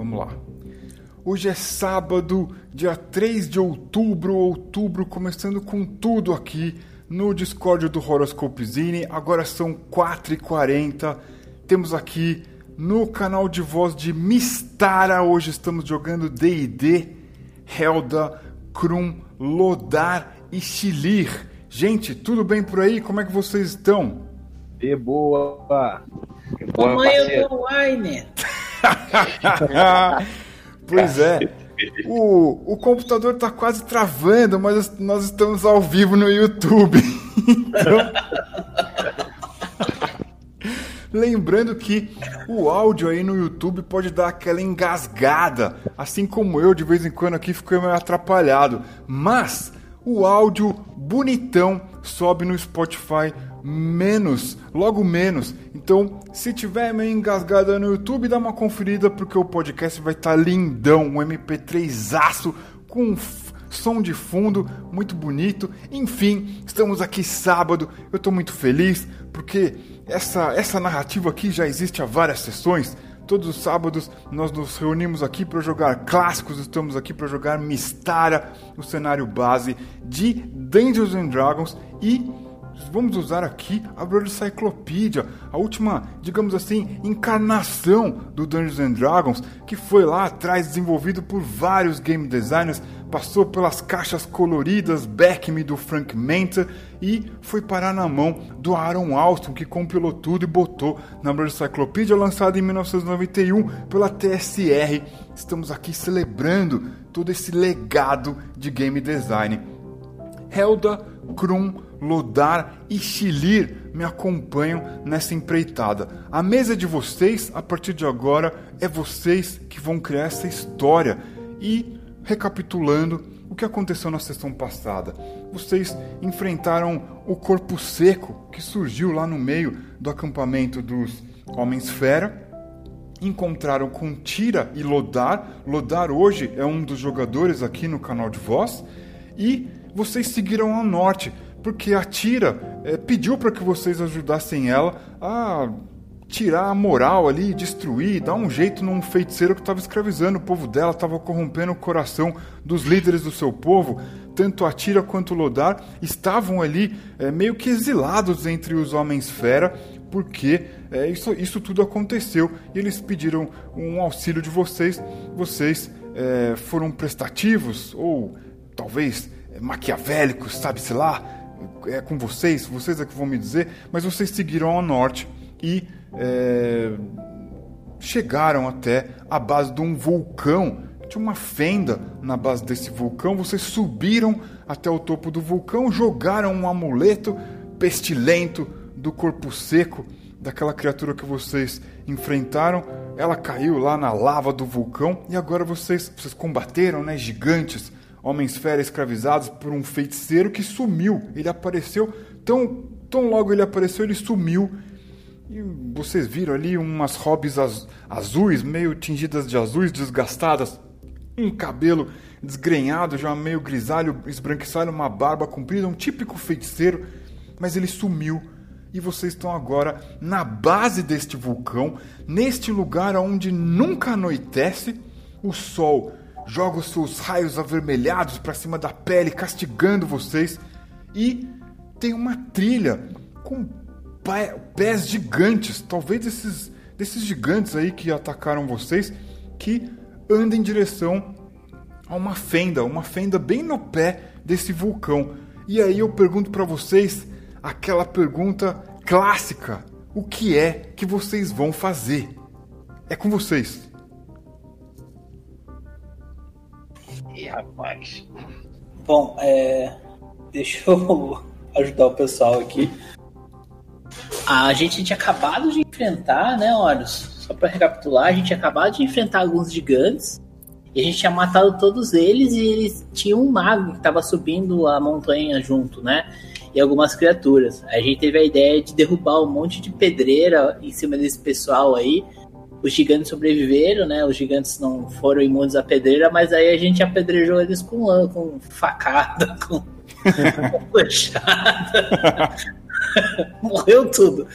Vamos lá. Hoje é sábado, dia 3 de outubro, outubro começando com tudo aqui no Discord do Horoscope Zine. Agora são 4h40. Temos aqui no canal de voz de Mistara. Hoje estamos jogando DD, Helda, Krum, Lodar e Chilir. Gente, tudo bem por aí? Como é que vocês estão? De boa. Mamãe, eu dou Wine. pois é. O, o computador está quase travando, mas nós estamos ao vivo no YouTube. Então... Lembrando que o áudio aí no YouTube pode dar aquela engasgada, assim como eu de vez em quando aqui fico meio atrapalhado. Mas o áudio bonitão sobe no Spotify menos, logo menos. Então, se tiver meio engasgada no YouTube, dá uma conferida porque o podcast vai estar tá lindão, um MP3 aço com som de fundo muito bonito. Enfim, estamos aqui sábado. Eu estou muito feliz porque essa essa narrativa aqui já existe há várias sessões. Todos os sábados nós nos reunimos aqui para jogar clássicos, estamos aqui para jogar Mistara, o cenário base de Dungeons and Dragons e vamos usar aqui a World Cyclopedia, a última, digamos assim, encarnação do Dungeons and Dragons, que foi lá atrás desenvolvido por vários game designers, passou pelas caixas coloridas Back-Me do Frank Menta e foi parar na mão do Aaron Alston, que compilou tudo e botou na World Cyclopedia, lançada em 1991 pela TSR. Estamos aqui celebrando todo esse legado de game design. Helda Krum Lodar e Chilir me acompanham nessa empreitada. A mesa de vocês, a partir de agora, é vocês que vão criar essa história. E, recapitulando o que aconteceu na sessão passada, vocês enfrentaram o corpo seco que surgiu lá no meio do acampamento dos Homens-Fera. Encontraram com Tira e Lodar. Lodar hoje é um dos jogadores aqui no canal de voz. E vocês seguiram ao norte porque a Tira é, pediu para que vocês ajudassem ela a tirar a moral ali, destruir, dar um jeito num feiticeiro que estava escravizando o povo dela, estava corrompendo o coração dos líderes do seu povo. Tanto a Tira quanto o Lodar estavam ali é, meio que exilados entre os homens fera, porque é, isso, isso tudo aconteceu e eles pediram um auxílio de vocês. Vocês é, foram prestativos ou talvez maquiavélicos, sabe-se lá, é com vocês, vocês é que vão me dizer, mas vocês seguiram ao norte e é, chegaram até a base de um vulcão. Tinha uma fenda na base desse vulcão. Vocês subiram até o topo do vulcão, jogaram um amuleto pestilento do corpo seco daquela criatura que vocês enfrentaram. Ela caiu lá na lava do vulcão e agora vocês, vocês combateram, né, gigantes homens fera escravizados por um feiticeiro que sumiu. Ele apareceu, tão, tão logo ele apareceu, ele sumiu. E vocês viram ali umas hobbies az azuis, meio tingidas de azuis, desgastadas. Um cabelo desgrenhado, já meio grisalho, esbranquiçado, uma barba comprida, um típico feiticeiro. Mas ele sumiu. E vocês estão agora na base deste vulcão, neste lugar onde nunca anoitece, o sol joga os seus raios avermelhados para cima da pele, castigando vocês. E tem uma trilha com pés gigantes, talvez esses desses gigantes aí que atacaram vocês, que andam em direção a uma fenda, uma fenda bem no pé desse vulcão. E aí eu pergunto para vocês aquela pergunta clássica: o que é que vocês vão fazer? É com vocês. Rapaz. Bom, é... deixa eu ajudar o pessoal aqui. A gente tinha acabado de enfrentar, né, Horus? Só para recapitular, a gente tinha acabado de enfrentar alguns gigantes. E a gente tinha matado todos eles e eles tinham um mago que estava subindo a montanha junto, né? E algumas criaturas. A gente teve a ideia de derrubar um monte de pedreira em cima desse pessoal aí os gigantes sobreviveram, né? Os gigantes não foram imunes à pedreira, mas aí a gente apedrejou eles com, com facada, com, flechada. Morreu tudo.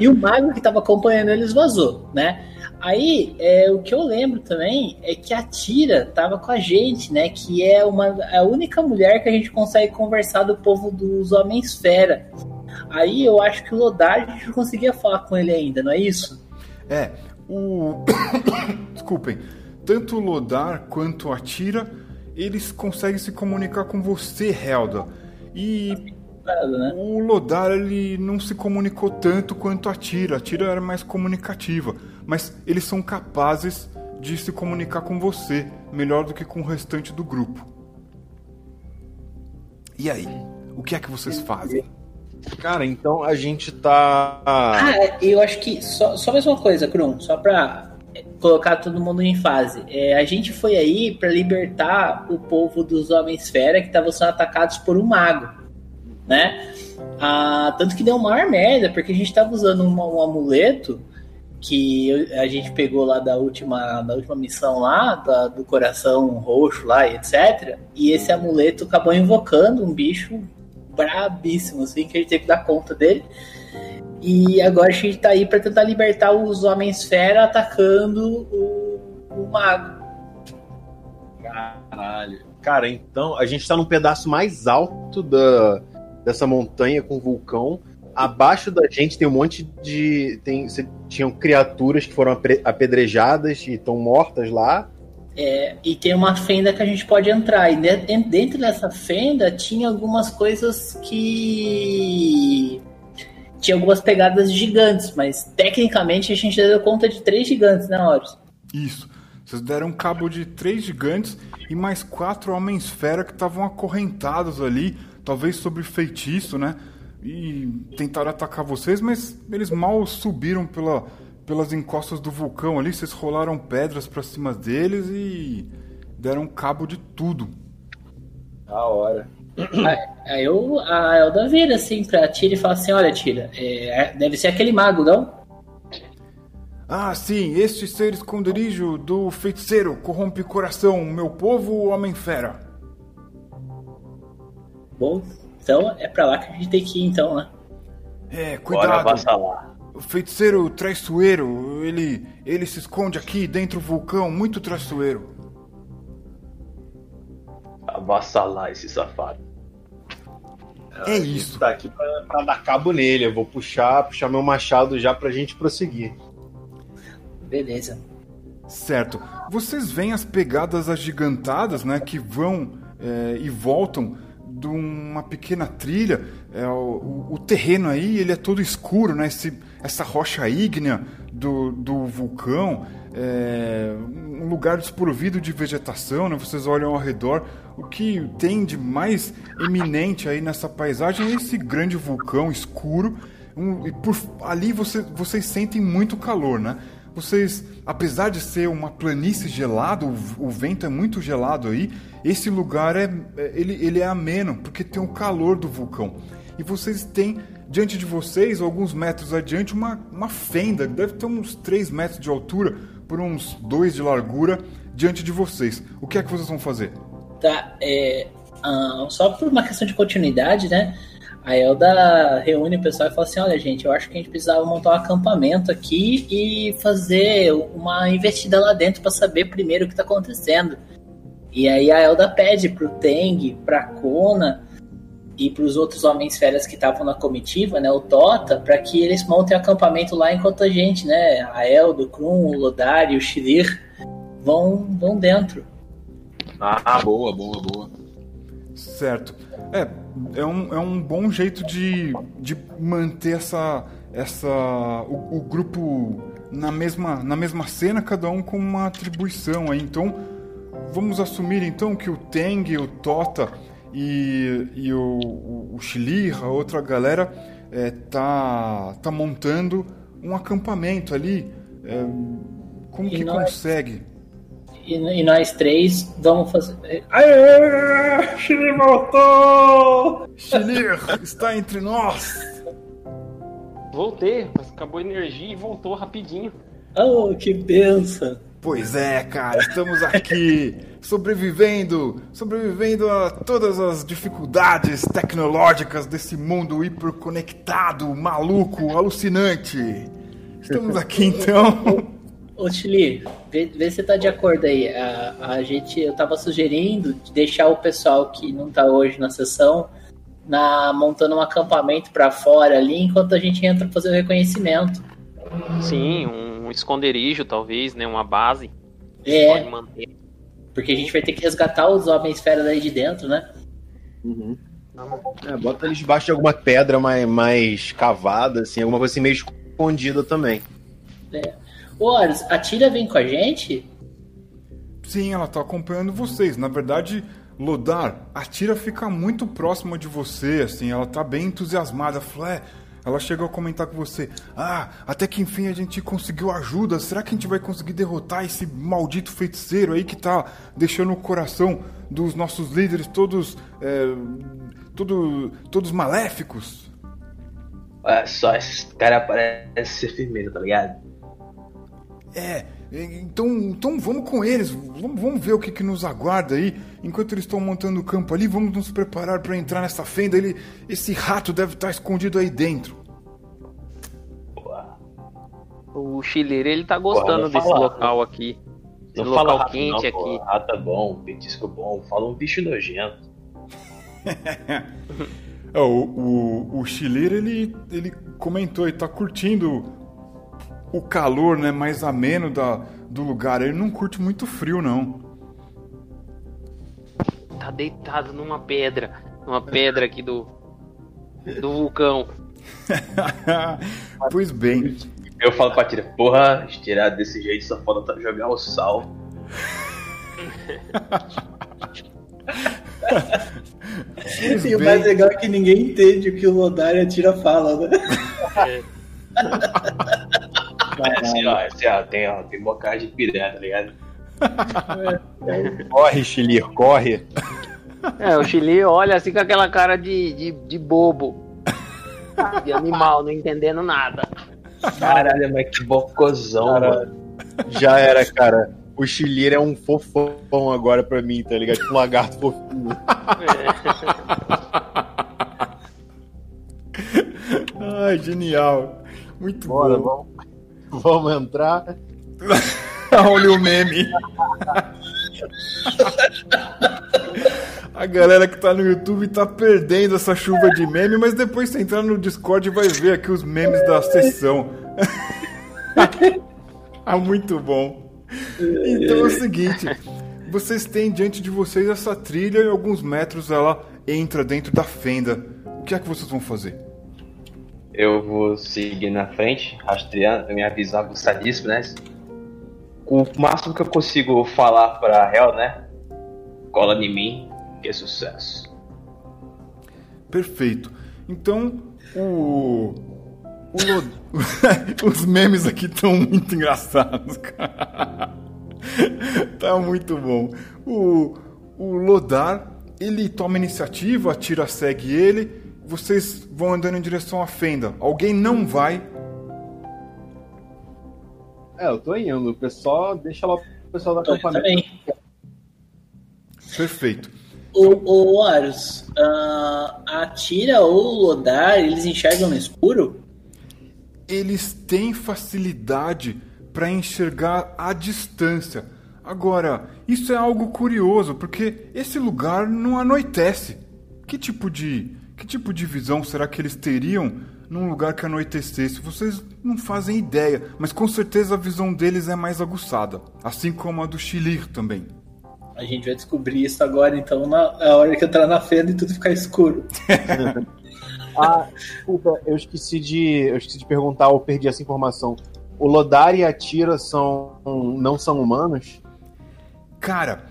E o mago que tava acompanhando eles vazou, né? Aí, é, o que eu lembro também é que a Tira tava com a gente, né? Que é uma, a única mulher que a gente consegue conversar do povo dos Homens Fera. Aí eu acho que o Lodar a gente não conseguia falar com ele ainda, não é isso? É, o. Desculpem. Tanto o Lodar quanto a Tira, eles conseguem se comunicar com você, Helda. E né? O Lodar ele não se comunicou tanto quanto a Tira. A Tira era mais comunicativa, mas eles são capazes de se comunicar com você melhor do que com o restante do grupo. E aí? O que é que vocês fazem? Cara, então a gente tá. Ah, eu acho que. Só, só mais uma coisa, Krum, só pra colocar todo mundo em fase. É, a gente foi aí para libertar o povo dos Homens Fera que estavam sendo atacados por um mago né? Ah, tanto que deu maior merda, porque a gente tava usando um, amuleto que a gente pegou lá da última, da última missão lá, da, do coração roxo lá etc. E esse amuleto acabou invocando um bicho brabíssimo, assim, que a gente teve que dar conta dele. E agora a gente tá aí para tentar libertar os Homens Fera atacando o, o mago. Caralho. Cara, então a gente tá num pedaço mais alto da, dessa montanha com vulcão. Abaixo da gente tem um monte de. Tem, tinham criaturas que foram apedrejadas e estão mortas lá. É, e tem uma fenda que a gente pode entrar. E dentro dessa fenda tinha algumas coisas que. Tinha algumas pegadas gigantes, mas tecnicamente a gente deu conta de três gigantes, né, Horus? Isso. Vocês deram cabo de três gigantes e mais quatro homens-fera que estavam acorrentados ali talvez sobre feitiço, né? E tentaram atacar vocês, mas eles mal subiram pela, pelas encostas do vulcão ali, vocês rolaram pedras para cima deles e deram cabo de tudo. Da hora. Aí eu, a Elda vira assim pra Tira e fala assim: Olha, Tira, é, deve ser aquele mago, não? Ah, sim, este ser esconderijo do feiticeiro corrompe coração, meu povo, homem-fera. Bom, então é pra lá que a gente tem que ir, então, né? É, cuidado. O feiticeiro traiçoeiro, ele, ele se esconde aqui dentro do vulcão, muito traiçoeiro. Avassalar esse safado. É isso. Tá aqui pra, pra, dar cabo nele. Eu vou puxar, puxar meu machado já pra gente prosseguir. Beleza. Certo. Vocês veem as pegadas agigantadas, né, que vão é, e voltam de uma pequena trilha. É, o, o, terreno aí ele é todo escuro, né? Esse, essa rocha ígnea do, do vulcão, é, um lugar desprovido de vegetação, né? Vocês olham ao redor, o que tem de mais eminente aí nessa paisagem é esse grande vulcão escuro. Um, e por ali você, vocês sentem muito calor, né? Vocês, apesar de ser uma planície gelada, o, o vento é muito gelado aí, esse lugar é, é, ele, ele é ameno, porque tem o calor do vulcão. E vocês têm diante de vocês, alguns metros adiante, uma, uma fenda, deve ter uns 3 metros de altura por uns 2 de largura diante de vocês. O que é que vocês vão fazer? Tá, é, só por uma questão de continuidade, né? A Elda reúne o pessoal e fala assim: olha, gente, eu acho que a gente precisava montar um acampamento aqui e fazer uma investida lá dentro para saber primeiro o que está acontecendo. E aí a Elda pede pro Teng, pra Kona e pros outros homens férias que estavam na comitiva, né, o Tota, para que eles montem acampamento lá enquanto a gente, né, a Elda, o Krum, o Lodari, o Shilir vão, vão dentro. Ah, boa, boa, boa. Certo. É, é um, é um bom jeito de, de manter essa, essa o, o grupo na mesma, na mesma cena, cada um com uma atribuição aí. Então, Vamos assumir então que o Teng, o Tota e, e o, o, o Shilir, a outra galera, é, tá, tá montando um acampamento ali. É, como e que nós, consegue? E, e, nós três vamos fazer. Aê! Shilir voltou! Shilir está entre nós! Voltei, acabou a energia e voltou rapidinho. Oh, que benção! Pois é, cara, estamos aqui sobrevivendo, sobrevivendo a todas as dificuldades tecnológicas desse mundo hiperconectado, maluco, alucinante. Estamos aqui então. Ô, Chili, vê, vê se você tá de acordo aí. A, a gente, eu tava sugerindo de deixar o pessoal que não tá hoje na sessão na, montando um acampamento para fora ali, enquanto a gente entra pra fazer o reconhecimento. Sim, um esconderijo, talvez, né? Uma base. É. Pode manter. Porque a gente vai ter que resgatar os homens fera daí de dentro, né? Uhum. É, bota eles debaixo de alguma pedra mais, mais cavada, assim, alguma coisa assim meio escondida também. É. Ô, Horus, a Tira vem com a gente? Sim, ela tá acompanhando vocês. Na verdade, Lodar, a Tira fica muito próxima de você, assim, ela tá bem entusiasmada. Flé, ela chegou a comentar com você: Ah, até que enfim a gente conseguiu ajuda. Será que a gente vai conseguir derrotar esse maldito feiticeiro aí que tá deixando o coração dos nossos líderes todos. É, todo, todos maléficos? Olha só, esse cara parece ser firmeza, tá ligado? É, então, então vamos com eles, vamos, vamos ver o que, que nos aguarda aí. Enquanto eles estão montando o campo ali, vamos nos preparar para entrar nessa fenda. Ele, esse rato deve estar escondido aí dentro. O chileiro, ele tá gostando Porra, desse falar, local aqui. Esse Não local fala rato quente não, aqui. Rato é bom, petisco bom, fala um bicho nojento. É, o, o, o chileiro, ele, ele comentou, ele tá curtindo o calor né, mais ameno da, do lugar. Ele não curte muito frio, não. Tá deitado numa pedra. Numa pedra aqui do. Do vulcão. pois bem. Eu falo pra Tira, porra, estirar desse jeito só falta jogar o sal. Pois E o bem. mais legal é que ninguém entende o que o Lodar e a Tira fala, né? É assim, ó, assim, ó, tem, ó, tem boca de piranha, tá ligado? Corre, Chilir, corre. É, o Chile olha assim com aquela cara de, de, de bobo. De animal, não entendendo nada. Caralho, mas que bocozão, Cara. mano. Já era, cara. O Chilir é um fofão agora pra mim, tá ligado? Tipo um lagarto fofinho. Ai, genial. Muito Bora, bom. vamos, vamos entrar. Olha o meme. A galera que tá no YouTube tá perdendo essa chuva de meme, mas depois você entrar no Discord vai ver aqui os memes da sessão. ah, muito bom. Então é o seguinte, vocês têm diante de vocês essa trilha e alguns metros ela entra dentro da fenda. O que é que vocês vão fazer? Eu vou seguir na frente, rastreando, avisar aguçadíssimo, né? O máximo que eu consigo falar pra Hel, né? Cola em mim, que é sucesso. Perfeito. Então, o. o Lo- Os memes aqui estão muito engraçados, cara. tá muito bom. O, o Lodar, ele toma iniciativa, a Tira segue ele. Vocês vão andando em direção à fenda. Alguém não vai. É, eu tô indo. O pessoal, deixa lá o pessoal acampamento. também. Perfeito. O, o Horus, ah, a Tira ou o Lodar, eles enxergam no escuro? eles têm facilidade para enxergar a distância. Agora, isso é algo curioso, porque esse lugar não anoitece. Que tipo de que tipo de visão será que eles teriam num lugar que anoitecesse? Vocês não fazem ideia, mas com certeza a visão deles é mais aguçada, assim como a do Chilir também. A gente vai descobrir isso agora, então, na a hora que entrar na fenda e tudo ficar escuro. Ah, desculpa, eu esqueci de. Eu esqueci de perguntar ou perdi essa informação. O Lodar e a Tira são. não são humanos? Cara,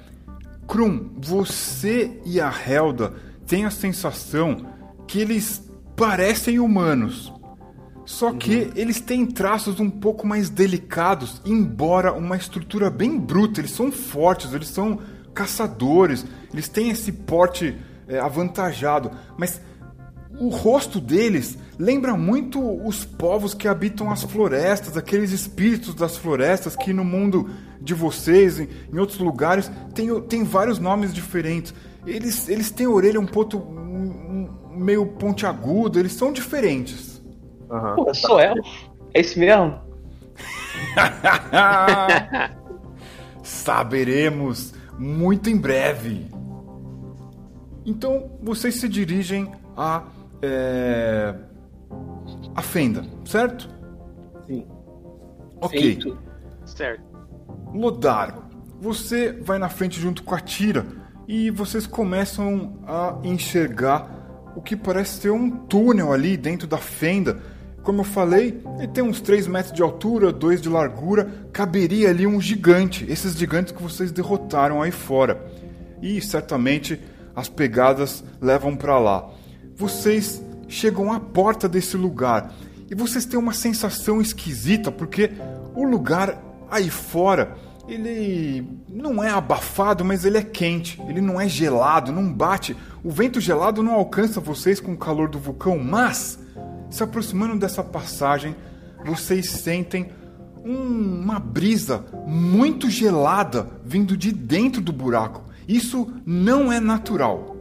Krum, você e a Helda têm a sensação que eles parecem humanos. Só que eles têm traços um pouco mais delicados, embora uma estrutura bem bruta. Eles são fortes, eles são caçadores, eles têm esse porte é, avantajado. Mas o rosto deles lembra muito os povos que habitam as florestas, aqueles espíritos das florestas que no mundo de vocês, em, em outros lugares, tem, tem vários nomes diferentes. Eles, eles têm a orelha um ponto um, um, meio pontiagudo, eles são diferentes. Uhum. Pô, sou elfo. É isso mesmo? Saberemos muito em breve. Então vocês se dirigem a é, a fenda, certo? Sim. Ok. Feito. Certo. Lodar, você vai na frente junto com a Tira e vocês começam a enxergar o que parece ser um túnel ali dentro da fenda. Como eu falei, ele tem uns 3 metros de altura, 2 de largura, caberia ali um gigante, esses gigantes que vocês derrotaram aí fora. E certamente as pegadas levam para lá. Vocês chegam à porta desse lugar e vocês têm uma sensação esquisita porque o lugar aí fora ele não é abafado, mas ele é quente. Ele não é gelado, não bate. O vento gelado não alcança vocês com o calor do vulcão, mas se aproximando dessa passagem, vocês sentem um, uma brisa muito gelada vindo de dentro do buraco. Isso não é natural.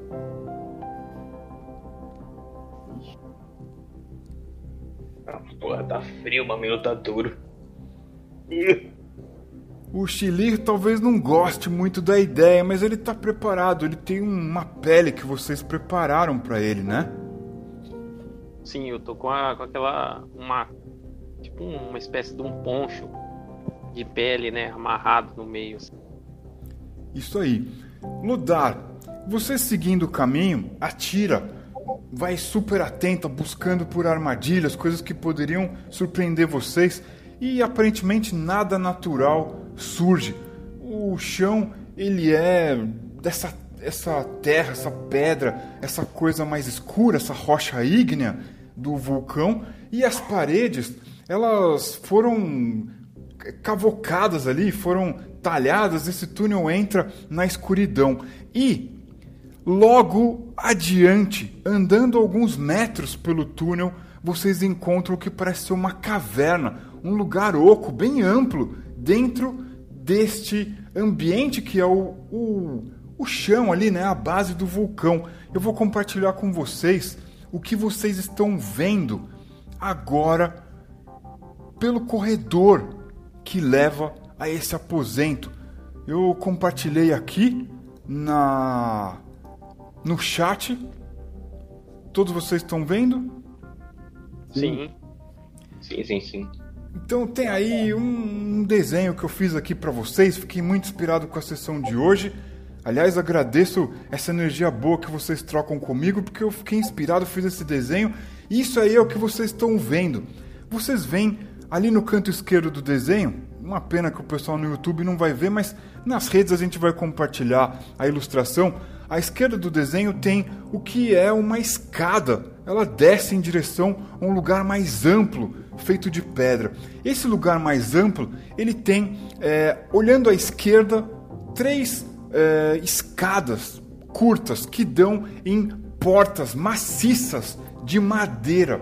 Ah, porra, tá frio, mamilo tá duro. O Chilir talvez não goste muito da ideia, mas ele tá preparado. Ele tem uma pele que vocês prepararam para ele, né? Sim, eu tô com, a, com aquela. Uma. Tipo uma espécie de um poncho de pele, né? Amarrado no meio. assim. Isso aí. Ludar, você seguindo o caminho, atira. Vai super atenta, buscando por armadilhas, coisas que poderiam surpreender vocês. E aparentemente nada natural surge. O chão, ele é dessa essa terra, essa pedra, essa coisa mais escura, essa rocha ígnea do vulcão e as paredes, elas foram cavocadas ali, foram talhadas, esse túnel entra na escuridão. E logo adiante, andando alguns metros pelo túnel, vocês encontram o que parece ser uma caverna, um lugar oco, bem amplo, dentro deste ambiente que é o, o, o chão ali, né, a base do vulcão. Eu vou compartilhar com vocês o que vocês estão vendo agora pelo corredor que leva a esse aposento. Eu compartilhei aqui na no chat. Todos vocês estão vendo? Sim. Sim, sim, sim. Então tem aí um desenho que eu fiz aqui para vocês. Fiquei muito inspirado com a sessão de hoje. Aliás, agradeço essa energia boa que vocês trocam comigo, porque eu fiquei inspirado, fiz esse desenho. Isso aí é o que vocês estão vendo. Vocês veem ali no canto esquerdo do desenho, uma pena que o pessoal no YouTube não vai ver, mas nas redes a gente vai compartilhar a ilustração. À esquerda do desenho tem o que é uma escada. Ela desce em direção a um lugar mais amplo, feito de pedra. Esse lugar mais amplo, ele tem, é, olhando à esquerda, três é, escadas curtas que dão em portas maciças de madeira.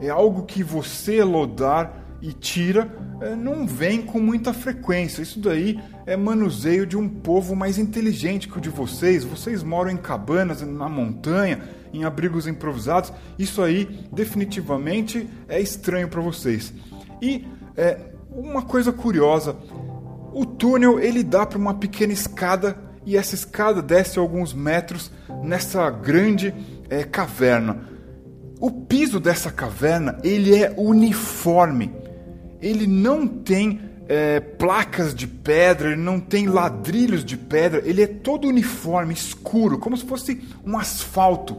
É algo que você, Lodar e Tira, é, não vem com muita frequência. Isso daí é manuseio de um povo mais inteligente que o de vocês. Vocês moram em cabanas, na montanha, em abrigos improvisados. Isso aí definitivamente é estranho para vocês. E é, uma coisa curiosa o túnel ele dá para uma pequena escada e essa escada desce alguns metros nessa grande é, caverna. O piso dessa caverna ele é uniforme. Ele não tem é, placas de pedra, ele não tem ladrilhos de pedra. Ele é todo uniforme, escuro, como se fosse um asfalto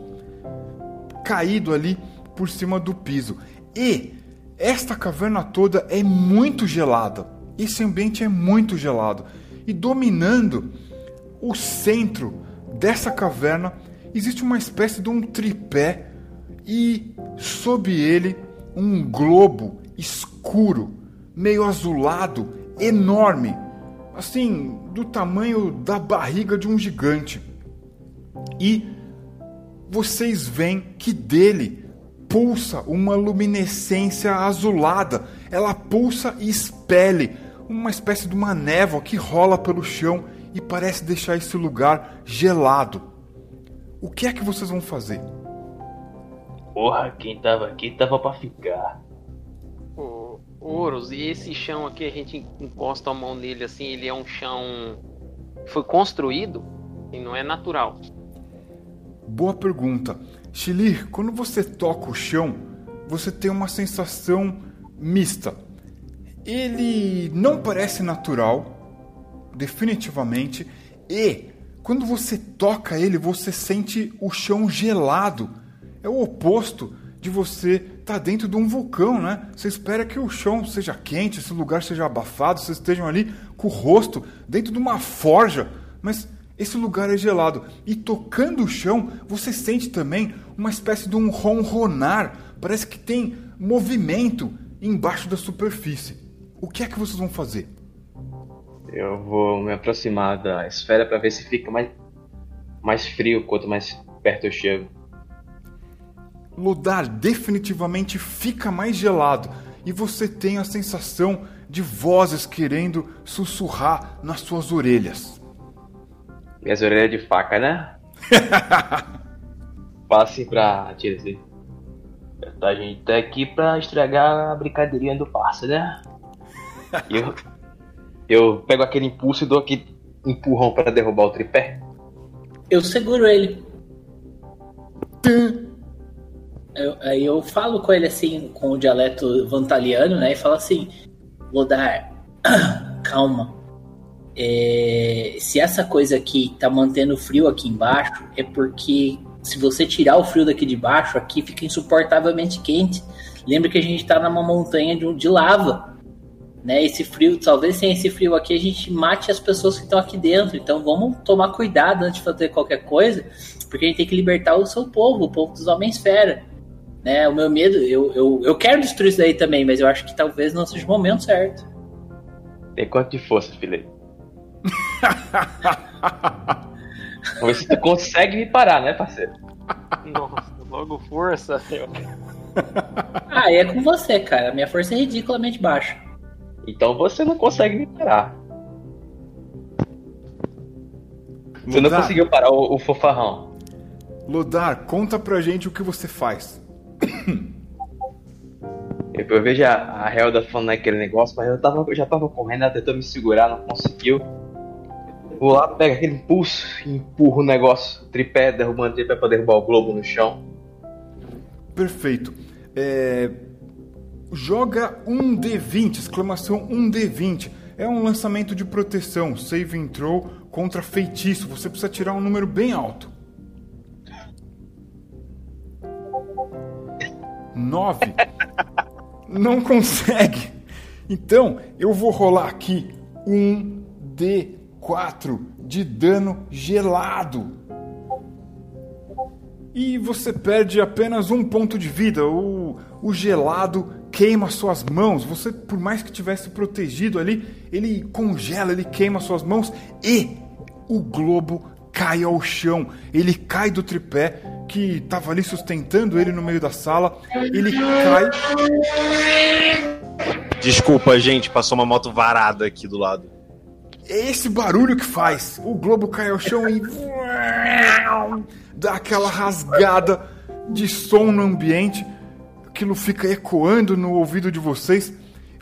caído ali por cima do piso. E esta caverna toda é muito gelada esse ambiente é muito gelado. E dominando o centro dessa caverna existe uma espécie de um tripé e sob ele um globo escuro, meio azulado, enorme, assim, do tamanho da barriga de um gigante. E vocês veem que dele pulsa uma luminescência azulada. Ela pulsa e expele uma espécie de uma névoa que rola pelo chão e parece deixar esse lugar gelado. O que é que vocês vão fazer? Porra, quem tava aqui tava pra ficar. Ouros, e esse chão aqui, a gente encosta a mão nele assim, ele é um chão. Foi construído e não é natural. Boa pergunta. Chilir, quando você toca o chão, você tem uma sensação mista. Ele não parece natural, definitivamente, e quando você toca ele, você sente o chão gelado. É o oposto de você estar tá dentro de um vulcão, né? Você espera que o chão seja quente, esse lugar seja abafado, vocês estejam ali com o rosto dentro de uma forja, mas esse lugar é gelado. E tocando o chão, você sente também uma espécie de um ronronar. Parece que tem movimento embaixo da superfície. O que é que vocês vão fazer? Eu vou me aproximar da esfera para ver se fica mais, mais frio quanto mais perto eu chego. Lodar definitivamente fica mais gelado e você tem a sensação de vozes querendo sussurrar nas suas orelhas. Minhas orelhas de faca, né? Passe pra tia assim. A gente tá aqui pra estragar a brincadeirinha do parça, né? eu, eu pego aquele impulso e dou aquele empurrão para derrubar o tripé. Eu seguro ele. Eu, aí eu falo com ele assim, com o dialeto vantaliano, né? E falo assim: Lodar, calma. É, se essa coisa aqui tá mantendo frio aqui embaixo, é porque se você tirar o frio daqui de baixo, aqui fica insuportavelmente quente. Lembra que a gente tá numa montanha de, de lava. Né, esse frio, talvez sem esse frio aqui a gente mate as pessoas que estão aqui dentro. Então vamos tomar cuidado antes de fazer qualquer coisa, porque a gente tem que libertar o seu povo, o povo dos homens fera. Né, o meu medo, eu, eu, eu quero destruir isso daí também, mas eu acho que talvez não seja o momento certo. Tem quanto de força, filho? Vamos ver se tu consegue me parar, né, parceiro? Nossa, logo força. ah, é com você, cara. A minha força é ridiculamente baixa. Então você não consegue me parar. Você não conseguiu parar o, o fofarrão. Lodar, conta pra gente o que você faz. Eu, eu vejo a, a Helda falando naquele negócio, mas eu, tava, eu já tava correndo, ela tentou me segurar, não conseguiu. Vou lá, pega aquele impulso e empurro o negócio, tripé, derrubando o tripé pra derrubar o globo no chão. Perfeito. É, Joga um D20, exclamação um D20. É um lançamento de proteção, save and throw contra feitiço. Você precisa tirar um número bem alto. 9. Não consegue. Então, eu vou rolar aqui um D4 de dano gelado. E você perde apenas um ponto de vida. O, o gelado queima suas mãos. Você, por mais que tivesse protegido ali, ele congela, ele queima suas mãos e o globo cai ao chão. Ele cai do tripé que estava ali sustentando ele no meio da sala. Ele cai. Desculpa, gente, passou uma moto varada aqui do lado. É esse barulho que faz. O globo cai ao chão e dá aquela rasgada de som no ambiente aquilo fica ecoando no ouvido de vocês,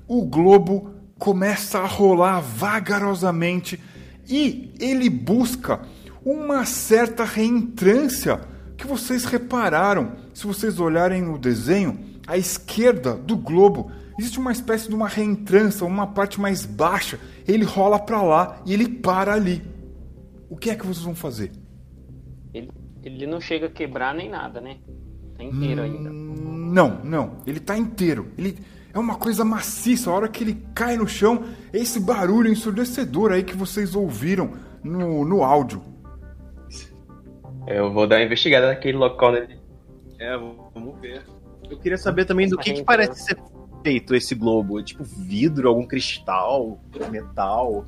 o globo começa a rolar vagarosamente e ele busca uma certa reentrância que vocês repararam. Se vocês olharem no desenho, à esquerda do globo existe uma espécie de uma reentrância, uma parte mais baixa. Ele rola para lá e ele para ali. O que é que vocês vão fazer? Ele, ele não chega a quebrar nem nada, né? Tá inteiro ainda. Não, não. Ele tá inteiro. Ele é uma coisa maciça. A hora que ele cai no chão, esse barulho ensurdecedor aí que vocês ouviram no, no áudio. Eu vou dar uma investigada naquele local, né? É, vamos ver. Eu queria saber também do que, que parece ser feito esse globo. Tipo vidro, algum cristal, metal.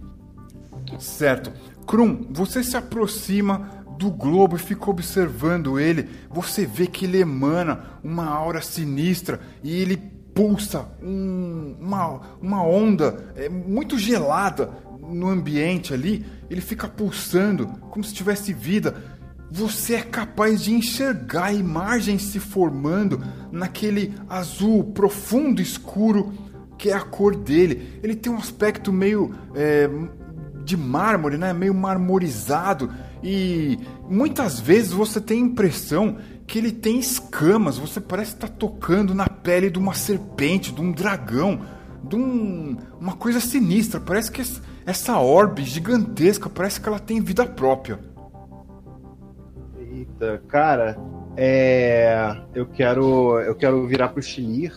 Certo. Krum, você se aproxima do globo e fica observando ele. Você vê que ele emana uma aura sinistra e ele pulsa um, uma, uma onda é, muito gelada no ambiente ali. Ele fica pulsando como se tivesse vida. Você é capaz de enxergar imagens se formando naquele azul profundo, escuro, que é a cor dele. Ele tem um aspecto meio é, de mármore, né? meio marmorizado. E muitas vezes você tem a impressão que ele tem escamas. Você parece estar tocando na pele de uma serpente, de um dragão, de um, uma coisa sinistra. Parece que essa orbe gigantesca parece que ela tem vida própria. Eita, cara, é... eu quero eu quero virar pro Chilir.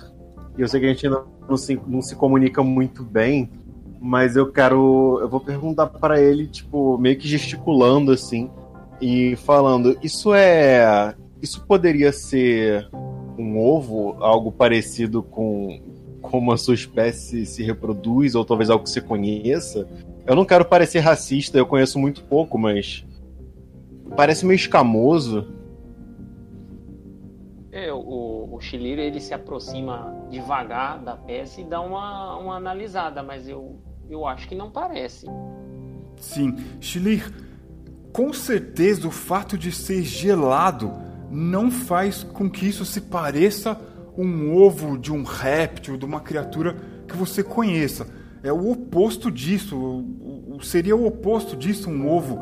E eu sei que a gente ainda não se, não se comunica muito bem, mas eu quero eu vou perguntar para ele, tipo, meio que gesticulando assim e falando, isso é isso poderia ser um ovo, algo parecido com como a sua espécie se reproduz ou talvez algo que você conheça? Eu não quero parecer racista, eu conheço muito pouco, mas parece meio escamoso. É, o, o Chiliro ele se aproxima devagar da peça e dá uma, uma analisada, mas eu, eu acho que não parece. Sim, Chilir, com certeza o fato de ser gelado não faz com que isso se pareça um ovo de um réptil, de uma criatura que você conheça. É o oposto disso, seria o oposto disso um ovo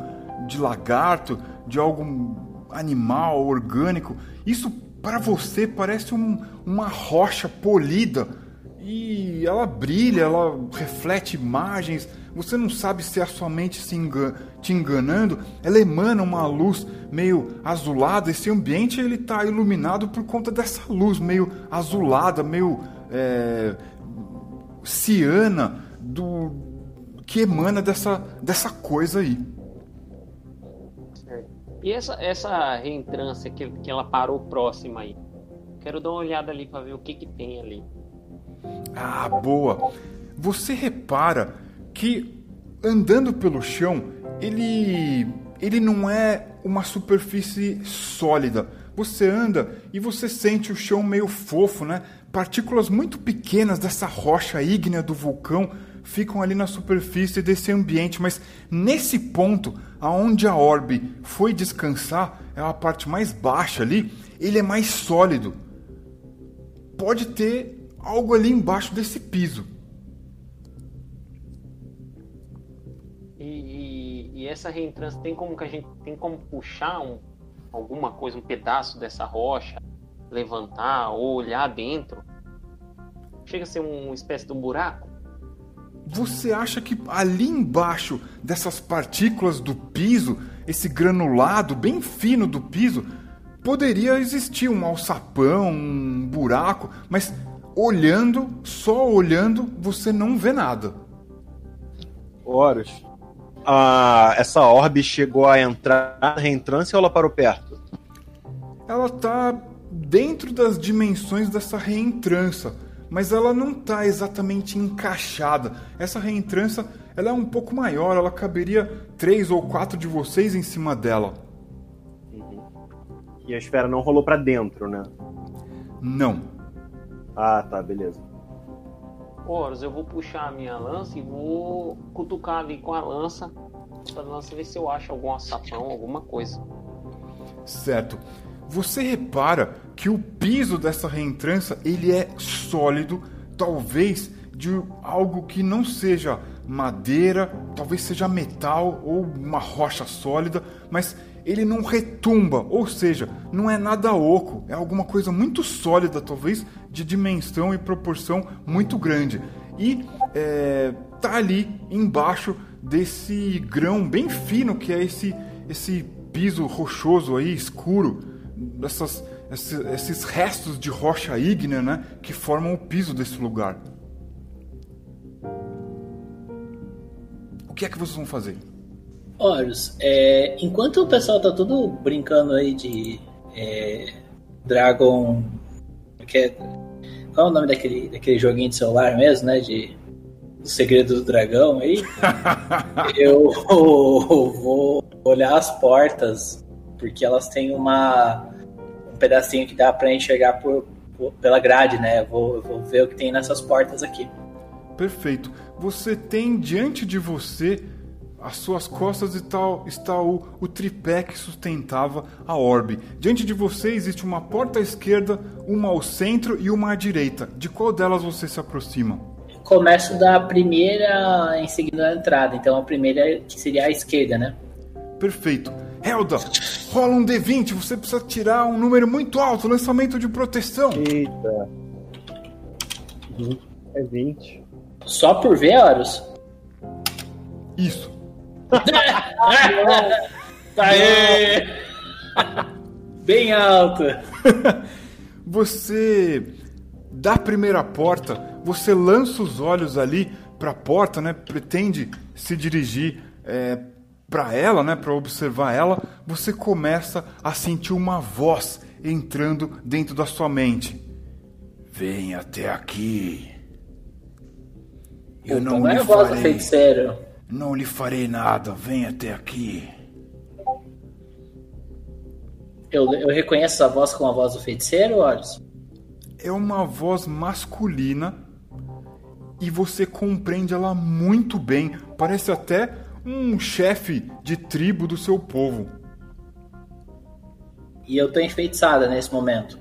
de lagarto, de algo animal, orgânico. Isso para você parece um, uma rocha polida e ela brilha, ela reflete imagens. Você não sabe se é a sua mente se te enganando. Ela emana uma luz meio azulada. Esse ambiente ele está iluminado por conta dessa luz meio azulada, meio é, ciana do que emana dessa, dessa coisa aí. E essa, essa reentrância que, que ela parou próxima aí? Quero dar uma olhada ali para ver o que, que tem ali. Ah, boa! Você repara que andando pelo chão, ele, ele não é uma superfície sólida. Você anda e você sente o chão meio fofo, né? Partículas muito pequenas dessa rocha ígnea do vulcão ficam ali na superfície desse ambiente, mas nesse ponto, aonde a orbe foi descansar, é a parte mais baixa ali, ele é mais sólido. Pode ter algo ali embaixo desse piso. E, e, e essa reentrância tem como que a gente tem como puxar um, alguma coisa, um pedaço dessa rocha, levantar ou olhar dentro? Chega a ser uma espécie de um buraco? Você acha que ali embaixo dessas partículas do piso, esse granulado bem fino do piso, poderia existir um alçapão, um buraco, mas olhando, só olhando, você não vê nada. Horus, ah, essa orbe chegou a entrar na reentrância ou ela parou perto? Ela tá dentro das dimensões dessa reentrância mas ela não está exatamente encaixada. Essa reentrância ela é um pouco maior, ela caberia três ou quatro de vocês em cima dela. Uhum. E a esfera não rolou para dentro, né? Não. Ah, tá, beleza. Horus, eu vou puxar a minha lança e vou cutucar ali com a lança pra lança ver se eu acho algum açapão, alguma coisa. Certo. Você repara que o piso dessa reentrância ele é sólido, talvez de algo que não seja madeira, talvez seja metal ou uma rocha sólida, mas ele não retumba, ou seja, não é nada oco, é alguma coisa muito sólida, talvez de dimensão e proporção muito grande. E é, tá ali embaixo desse grão bem fino que é esse, esse piso rochoso aí, escuro dessas, esses, esses restos de rocha ígnea né, que formam o piso desse lugar. O que é que vocês vão fazer? Horus, é, enquanto o pessoal tá tudo brincando aí de é, Dragon. Que é, qual é o nome daquele, daquele joguinho de celular mesmo, né? De o segredo do dragão aí. eu vou olhar as portas porque elas têm uma um pedacinho que dá pra enxergar por, por- pela grade, né? Eu vou, eu vou ver o que tem nessas portas aqui. Perfeito. Você tem diante de você, às suas costas e tal, está o, o tripé que sustentava a orbe. Diante de você existe uma porta à esquerda, uma ao centro e uma à direita. De qual delas você se aproxima? Começo da primeira em seguida da entrada, então a primeira que seria a esquerda, né? Perfeito. Helda, rola um D20, você precisa tirar um número muito alto, lançamento de proteção. Eita. É 20. Só por ver, Horus? Isso. Aê! Bem alto. Você da primeira porta, você lança os olhos ali para a porta, né? Pretende se dirigir é, para ela, né? Para observar ela. Você começa a sentir uma voz entrando dentro da sua mente. Vem até aqui. Eu Puta, não não é lhe a voz do farei, feiticeiro. não lhe farei nada. Vem até aqui. Eu, eu reconheço essa voz como a voz do feiticeiro, Horus? é uma voz masculina e você compreende ela muito bem. Parece até um chefe de tribo do seu povo. E eu tô enfeitiçada nesse momento.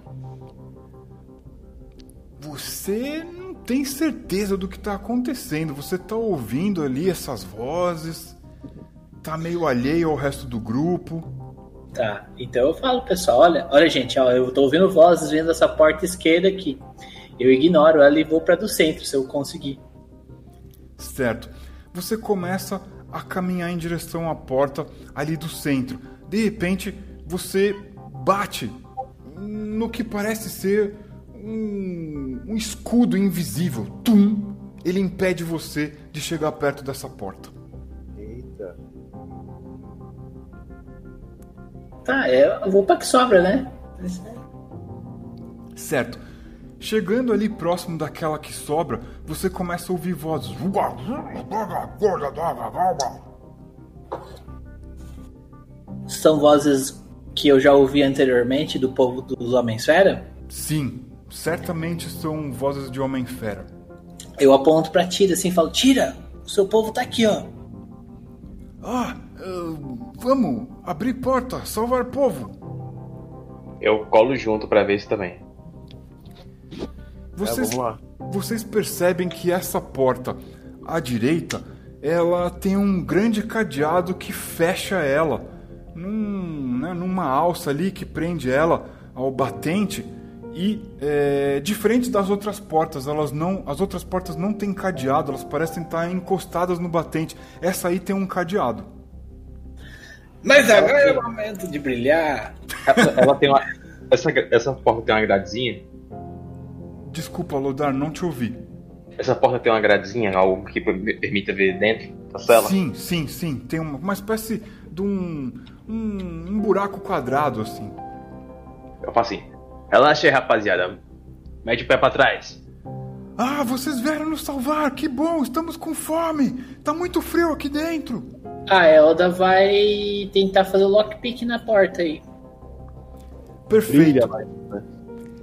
Você não tem certeza do que está acontecendo. Você está ouvindo ali essas vozes, tá meio alheio ao resto do grupo. Tá, então eu falo, pessoal, olha, olha gente, ó, eu tô ouvindo vozes vindo dessa porta esquerda aqui. Eu ignoro ela e vou pra do centro, se eu conseguir. Certo. Você começa a caminhar em direção à porta ali do centro. De repente, você bate no que parece ser um, um escudo invisível. Tum! Ele impede você de chegar perto dessa porta. Eita. Tá, é, eu vou pra que sobra, né? Certo. Chegando ali próximo daquela que sobra, você começa a ouvir vozes. São vozes que eu já ouvi anteriormente do povo dos Homens-Fera. Sim, certamente são vozes de Homem-Fera. Eu aponto pra Tira assim e falo: Tira, o seu povo tá aqui, ó. Ah, ah, vamos abrir porta, salvar povo. Eu colo junto pra ver isso também. Vocês, É, vamos lá. vocês percebem que essa porta à direita, ela tem um grande cadeado que fecha ela num, né, numa alça ali que prende ela ao batente e é, diferente das outras portas, elas não, as outras portas não têm cadeado, elas parecem estar encostadas no batente. Essa aí tem um cadeado. Mas agora é o momento de brilhar. Ela, ela tem uma. Essa, essa porta tem uma gradezinha? Desculpa, Lodar, não te ouvi. Essa porta tem uma gradezinha, algo que per- permita ver dentro da cela? Sim, sim, sim. Tem uma, uma espécie de um, um, um buraco quadrado assim. Eu faço assim. Relaxa aí, rapaziada. Mete o pé pra trás. Ah, vocês vieram nos salvar, que bom, estamos com fome. Tá muito frio aqui dentro. A Elda vai tentar fazer o lockpick na porta aí. Perfeito. Brilha, vai.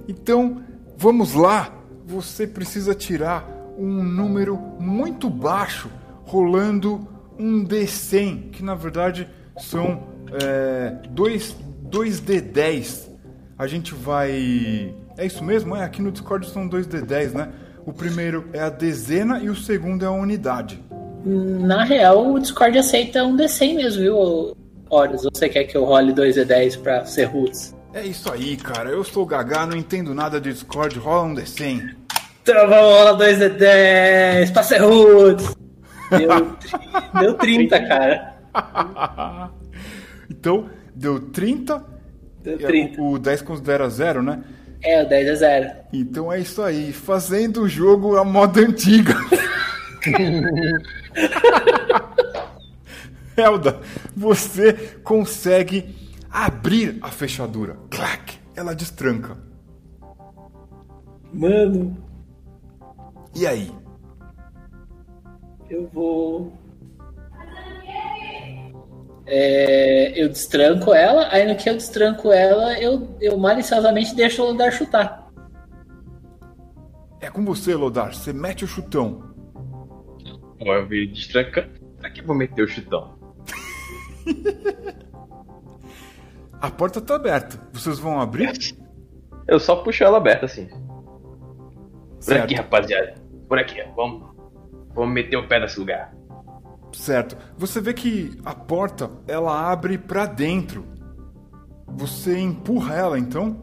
Então, vamos lá. Você precisa tirar um número muito baixo, rolando um D100, que na verdade são é, dois, dois D10. A gente vai. É isso mesmo? É, aqui no Discord são dois D10, né? O primeiro é a dezena e o segundo é a unidade. Na real, o Discord aceita um D100 mesmo, viu, Horus? Você quer que eu role 2D10 pra ser roots? É isso aí, cara. Eu sou gaga, não entendo nada de Discord, rola um D100. Então vamos rolar 2D10 pra ser roots! Deu, deu 30, cara. então, deu 30. Deu e 30. O 10 considera zero, né? É, o 10 é 0. Então é isso aí, fazendo o jogo a moda antiga. Helda, você consegue abrir a fechadura. Clac! Ela destranca. Mano, E aí? eu vou. é, eu destranco ela, aí no que eu destranco ela, eu, eu maliciosamente deixo o Lodar chutar. É com você, Lodar. Você mete o chutão. Ó, eu vi destranca. Pra que vou meter o chutão? A porta tá aberta. Vocês vão abrir? Eu só puxo ela aberta assim. Por Certo. aqui, rapaziada. Por aqui, vamos. Vamos meter o pé nesse lugar. Certo. Você vê que a porta ela abre pra dentro. Você empurra ela, então?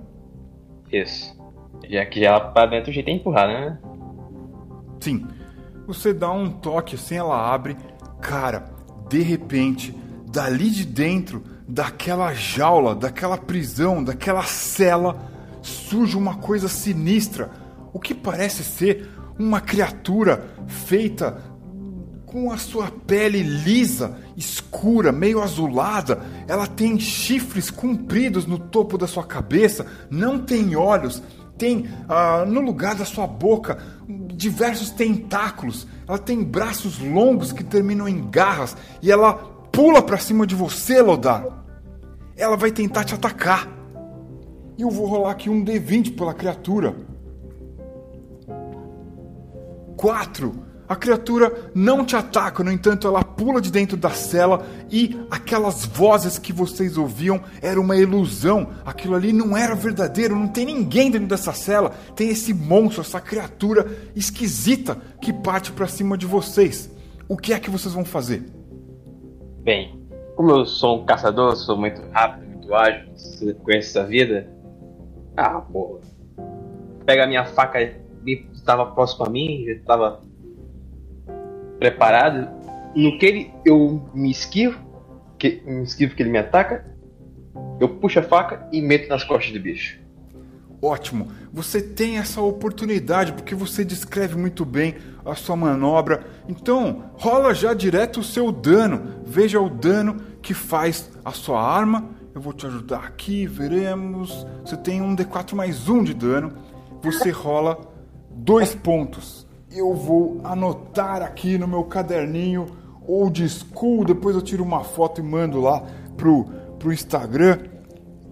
Isso. Já que já pra dentro o jeito é empurrar, né? Sim. Você dá um toque assim, ela abre. Cara, de repente, dali de dentro daquela jaula, daquela prisão, daquela cela, surge uma coisa sinistra. O que parece ser uma criatura feita com a sua pele lisa, escura, meio azulada. Ela tem chifres compridos no topo da sua cabeça, não tem olhos, tem ah, no lugar da sua boca diversos tentáculos. Ela tem braços longos que terminam em garras e ela pula pra cima de você, Lodar. Ela vai tentar te atacar. E eu vou rolar aqui um D20 pela criatura. 4. A criatura não te ataca, no entanto, ela pula de dentro da cela e aquelas vozes que vocês ouviam era uma ilusão. Aquilo ali não era verdadeiro, não tem ninguém dentro dessa cela. Tem esse monstro, essa criatura esquisita que parte pra cima de vocês. O que é que vocês vão fazer? Bem, como eu sou um caçador, sou muito rápido, muito ágil, conhece essa vida? Ah, porra. Pega a minha faca, estava próximo a mim, já estava preparado. No que ele, eu me esquivo, que, me esquivo que ele me ataca, eu puxo a faca e meto nas costas do bicho. Ótimo, você tem essa oportunidade porque você descreve muito bem a sua manobra. Então, rola já direto o seu dano. Veja o dano que faz a sua arma. Eu vou te ajudar aqui, veremos. Você tem um D4 mais um de dano. Você rola dois pontos. Eu vou anotar aqui no meu caderninho old school. Depois eu tiro uma foto e mando lá pro, pro Instagram.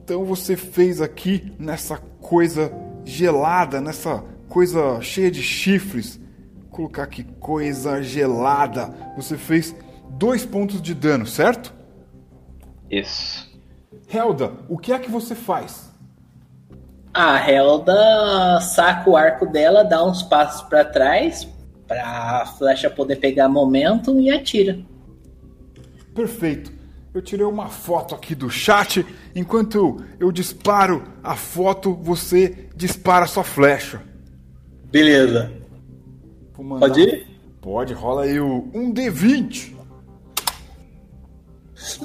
Então você fez aqui nessa coisa gelada, nessa coisa cheia de chifres. Vou colocar aqui coisa gelada. Você fez dois pontos de dano, certo? Isso. Helda, o que é que você faz? A Helda saca o arco dela, dá uns passos pra trás pra a flecha poder pegar momento e atira. Perfeito. Eu tirei uma foto aqui do chat. Enquanto eu disparo a foto, você dispara a sua flecha. Beleza. Vou mandar- Pode ir? Pode, rola aí o 1D20.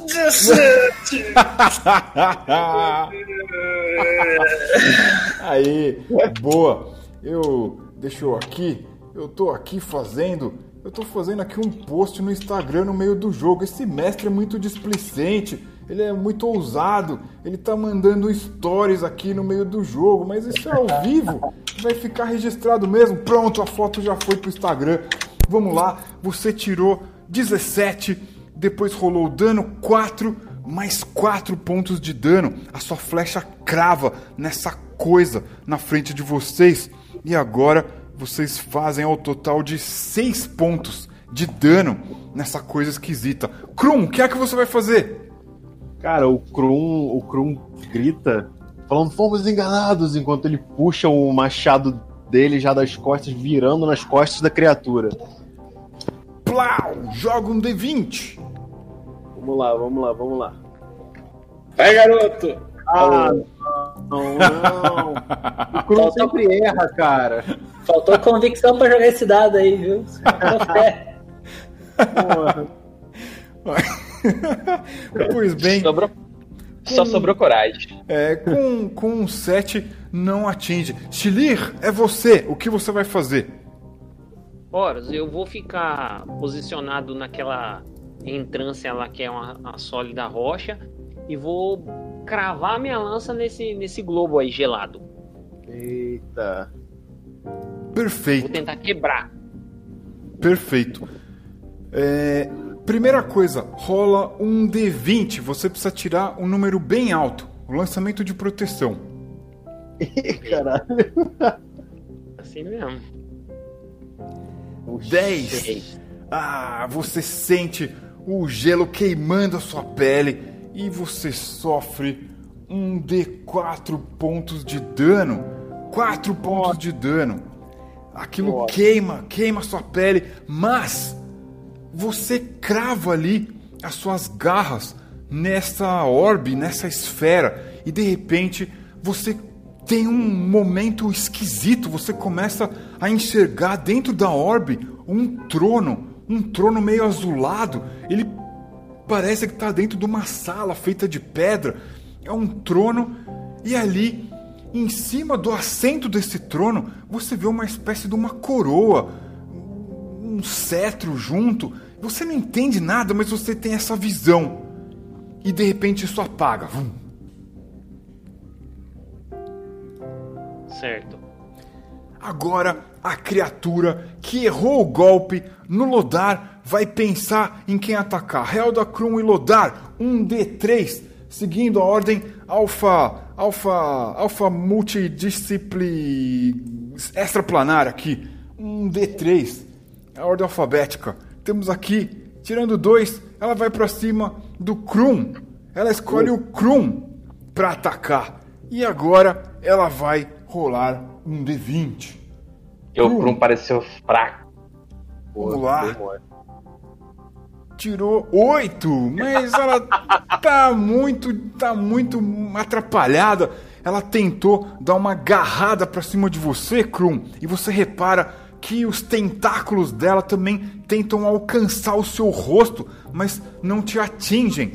17! Aí, boa. Eu deixa eu aqui. Eu tô aqui fazendo. Eu tô fazendo aqui um post no Instagram no meio do jogo. Esse mestre é muito displicente. Ele é muito ousado. Ele tá mandando stories aqui no meio do jogo, mas isso é ao vivo. Vai ficar registrado mesmo. Pronto, a foto já foi pro Instagram. Vamos lá. Você tirou 17, depois rolou dano 4, mais 4 pontos de dano. A sua flecha crava nessa coisa na frente de vocês. E agora vocês fazem ao total de 6 pontos de dano nessa coisa esquisita. Krum, o que é que você vai fazer? Cara, o Krum, o Krum grita, falando fomos enganados, enquanto ele puxa o machado dele já das costas, virando nas costas da criatura. Plau! Joga um D20. Vamos lá, vamos lá, vamos lá. Vai, garoto! Ah, não, não. O Krum Falta- sempre erra, cara. Faltou convicção pra jogar esse dado aí, viu? Faltou fé. Porra. pois bem, Sobrou... Só sobrou coragem. é, com, com um 7 não atinge. Shilir, é você. O que você vai fazer? Horas, eu vou ficar posicionado naquela entrância lá que é uma, uma sólida rocha e vou cravar minha lança nesse, nesse globo aí gelado. Eita. Vou Perfeito. tentar quebrar. Perfeito. É, Primeira coisa, rola um D20. Você precisa tirar um número bem alto. O lançamento de proteção. Caralho. Assim mesmo. 10. Ah, você sente o gelo queimando a sua pele e você sofre um D4 pontos de dano. 4 pontos de dano. Aquilo Nossa. queima, queima a sua pele, mas você crava ali as suas garras nessa orbe, nessa esfera, e de repente você tem um momento esquisito. Você começa a enxergar dentro da orbe um trono, um trono meio azulado. Ele parece que está dentro de uma sala feita de pedra. É um trono e ali em cima do assento desse trono você vê uma espécie de uma coroa, um cetro junto. Você não entende nada, mas você tem essa visão. E de repente isso apaga. Vum. Certo. Agora a criatura que errou o golpe no Lodar vai pensar em quem atacar. Helda, Krum e Lodar, um D3, seguindo a ordem alfa, alfa, alfa multidiscipli extraplanar aqui. Um D3, a ordem alfabética. Temos aqui, tirando dois, ela vai pra cima do Krum. Ela escolhe o Krum para atacar. E agora ela vai rolar um D20. Eu, Hum. Krum pareceu fraco. Vamos lá. Tirou oito, mas ela tá muito, tá muito atrapalhada. Ela tentou dar uma agarrada pra cima de você, Krum, e você repara que os tentáculos dela também tentam alcançar o seu rosto, mas não te atingem.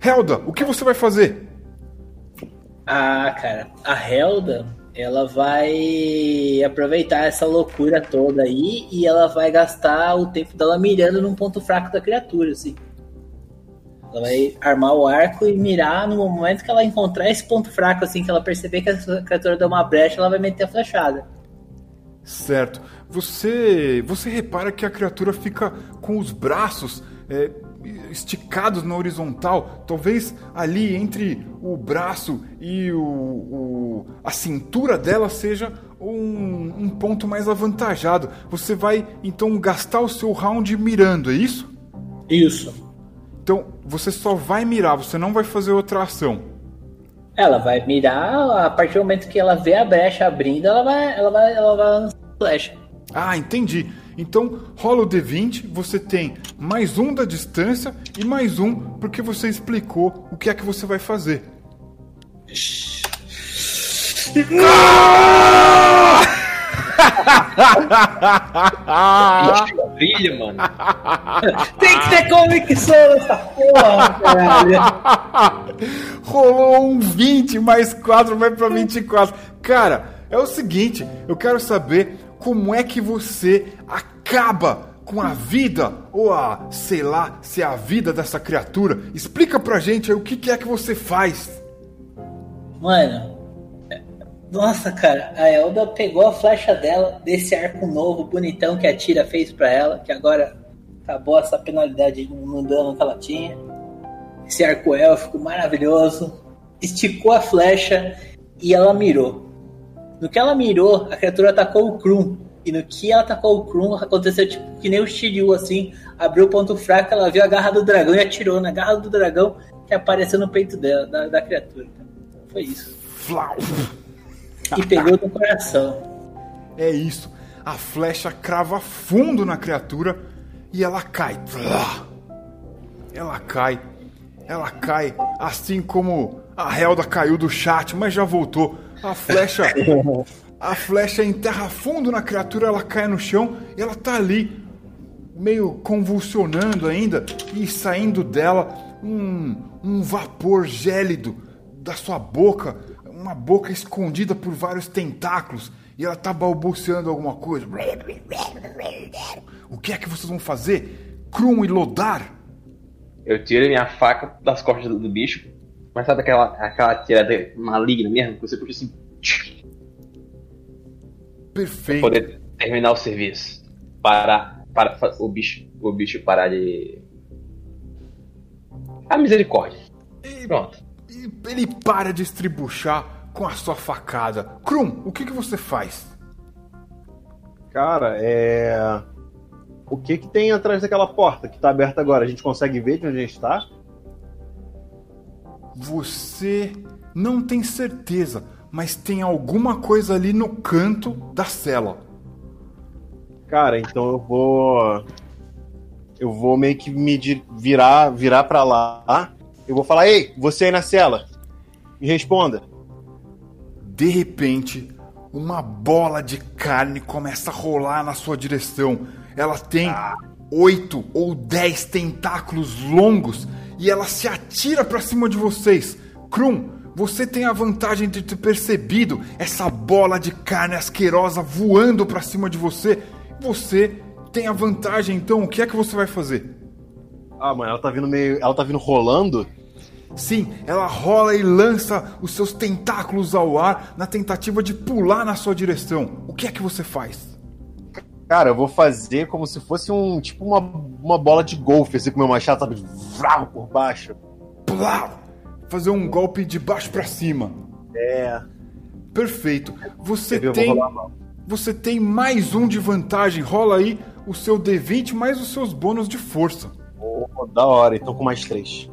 Helda, o que você vai fazer? Ah, cara, a Helda, ela vai aproveitar essa loucura toda aí e ela vai gastar o tempo dela mirando num ponto fraco da criatura, assim. Ela vai armar o arco e mirar no momento que ela encontrar esse ponto fraco, assim, que ela perceber que a criatura deu uma brecha, ela vai meter a flechada. Certo. Você, você repara que a criatura fica com os braços é, esticados na horizontal, talvez ali entre o braço e o, o- a cintura dela seja um, um ponto mais avantajado. Você vai então gastar o seu round mirando, é isso? Isso. Então você só vai mirar, você não vai fazer outra ação. Ela vai mirar, a partir do momento que ela vê a brecha abrindo, ela vai, ela vai, ela vai lançar a flecha. Ah, entendi. Então rola o D20, você tem mais um da distância e mais um porque você explicou o que é que você vai fazer. Ixi, brilha, mano. Tem que ter convicção nessa porra, caralho. Rolou um 20 mais 4 vai pra 24. Cara, é o seguinte, eu quero saber como é que você acaba com a vida ou a, sei lá, se é a vida dessa criatura. Explica pra gente aí o que que é que você faz. Mano, nossa, cara, a Elda pegou a flecha dela desse arco novo, bonitão que a Tira fez pra ela, que agora acabou essa penalidade no dano que ela tinha. Esse arco élfico maravilhoso. Esticou a flecha e ela mirou. No que ela mirou, a criatura atacou o Krum. E no que ela atacou o Krum, aconteceu tipo que nem o Shiryu, assim. Abriu o ponto fraco, ela viu a garra do dragão e atirou na garra do dragão que apareceu no peito dela, da, da criatura. Foi isso. Flau. E pegou no coração. É isso. A flecha crava fundo na criatura e ela cai. Ela cai. Ela cai assim como a Helda caiu do chat, mas já voltou. A flecha. A flecha enterra fundo na criatura, ela cai no chão e ela tá ali, meio convulsionando ainda, e saindo dela um, um vapor gélido da sua boca, uma boca escondida por vários tentáculos, e ela tá balbuciando alguma coisa. O que é que vocês vão fazer? Krum e Lodar? Eu tiro minha faca das costas do, bicho. Mas sabe aquela, aquela tirada maligna mesmo? Que você puxa assim. Perfeito. poder terminar o serviço. Parar para, o, bicho, o bicho parar de. A misericórdia. E, Pronto. E ele para de estribuchar com a sua facada. Krum, o que, que você faz? Cara, é. O que que tem atrás daquela porta que tá aberta agora? A gente consegue ver de onde a gente tá? Você não tem certeza, mas tem alguma coisa ali no canto da cela. Cara, então eu vou. Eu vou meio que me virar, virar pra lá. Eu vou falar, ei, você aí na cela. Me responda. De repente, uma bola de carne começa a rolar na sua direção. Ela tem oito ou dez tentáculos longos e ela se atira pra cima de vocês. Krum, você tem a vantagem de ter percebido essa bola de carne asquerosa voando pra cima de você. Você tem a vantagem, então o que é que você vai fazer? Ah, mano, ela tá vindo meio. Ela tá vindo rolando. Sim, ela rola e lança os seus tentáculos ao ar na tentativa de pular na sua direção. O que é que você faz? Cara, eu vou fazer como se fosse um. Tipo uma, uma bola de golfe, assim, com meu machado, sabe? Vrau, por baixo. Plau! Fazer um golpe de baixo pra cima. É. Perfeito. Você Eu tem você tem mais um de vantagem. Rola aí o seu D20 mais os seus bônus de força. Pô, da hora, então com mais três.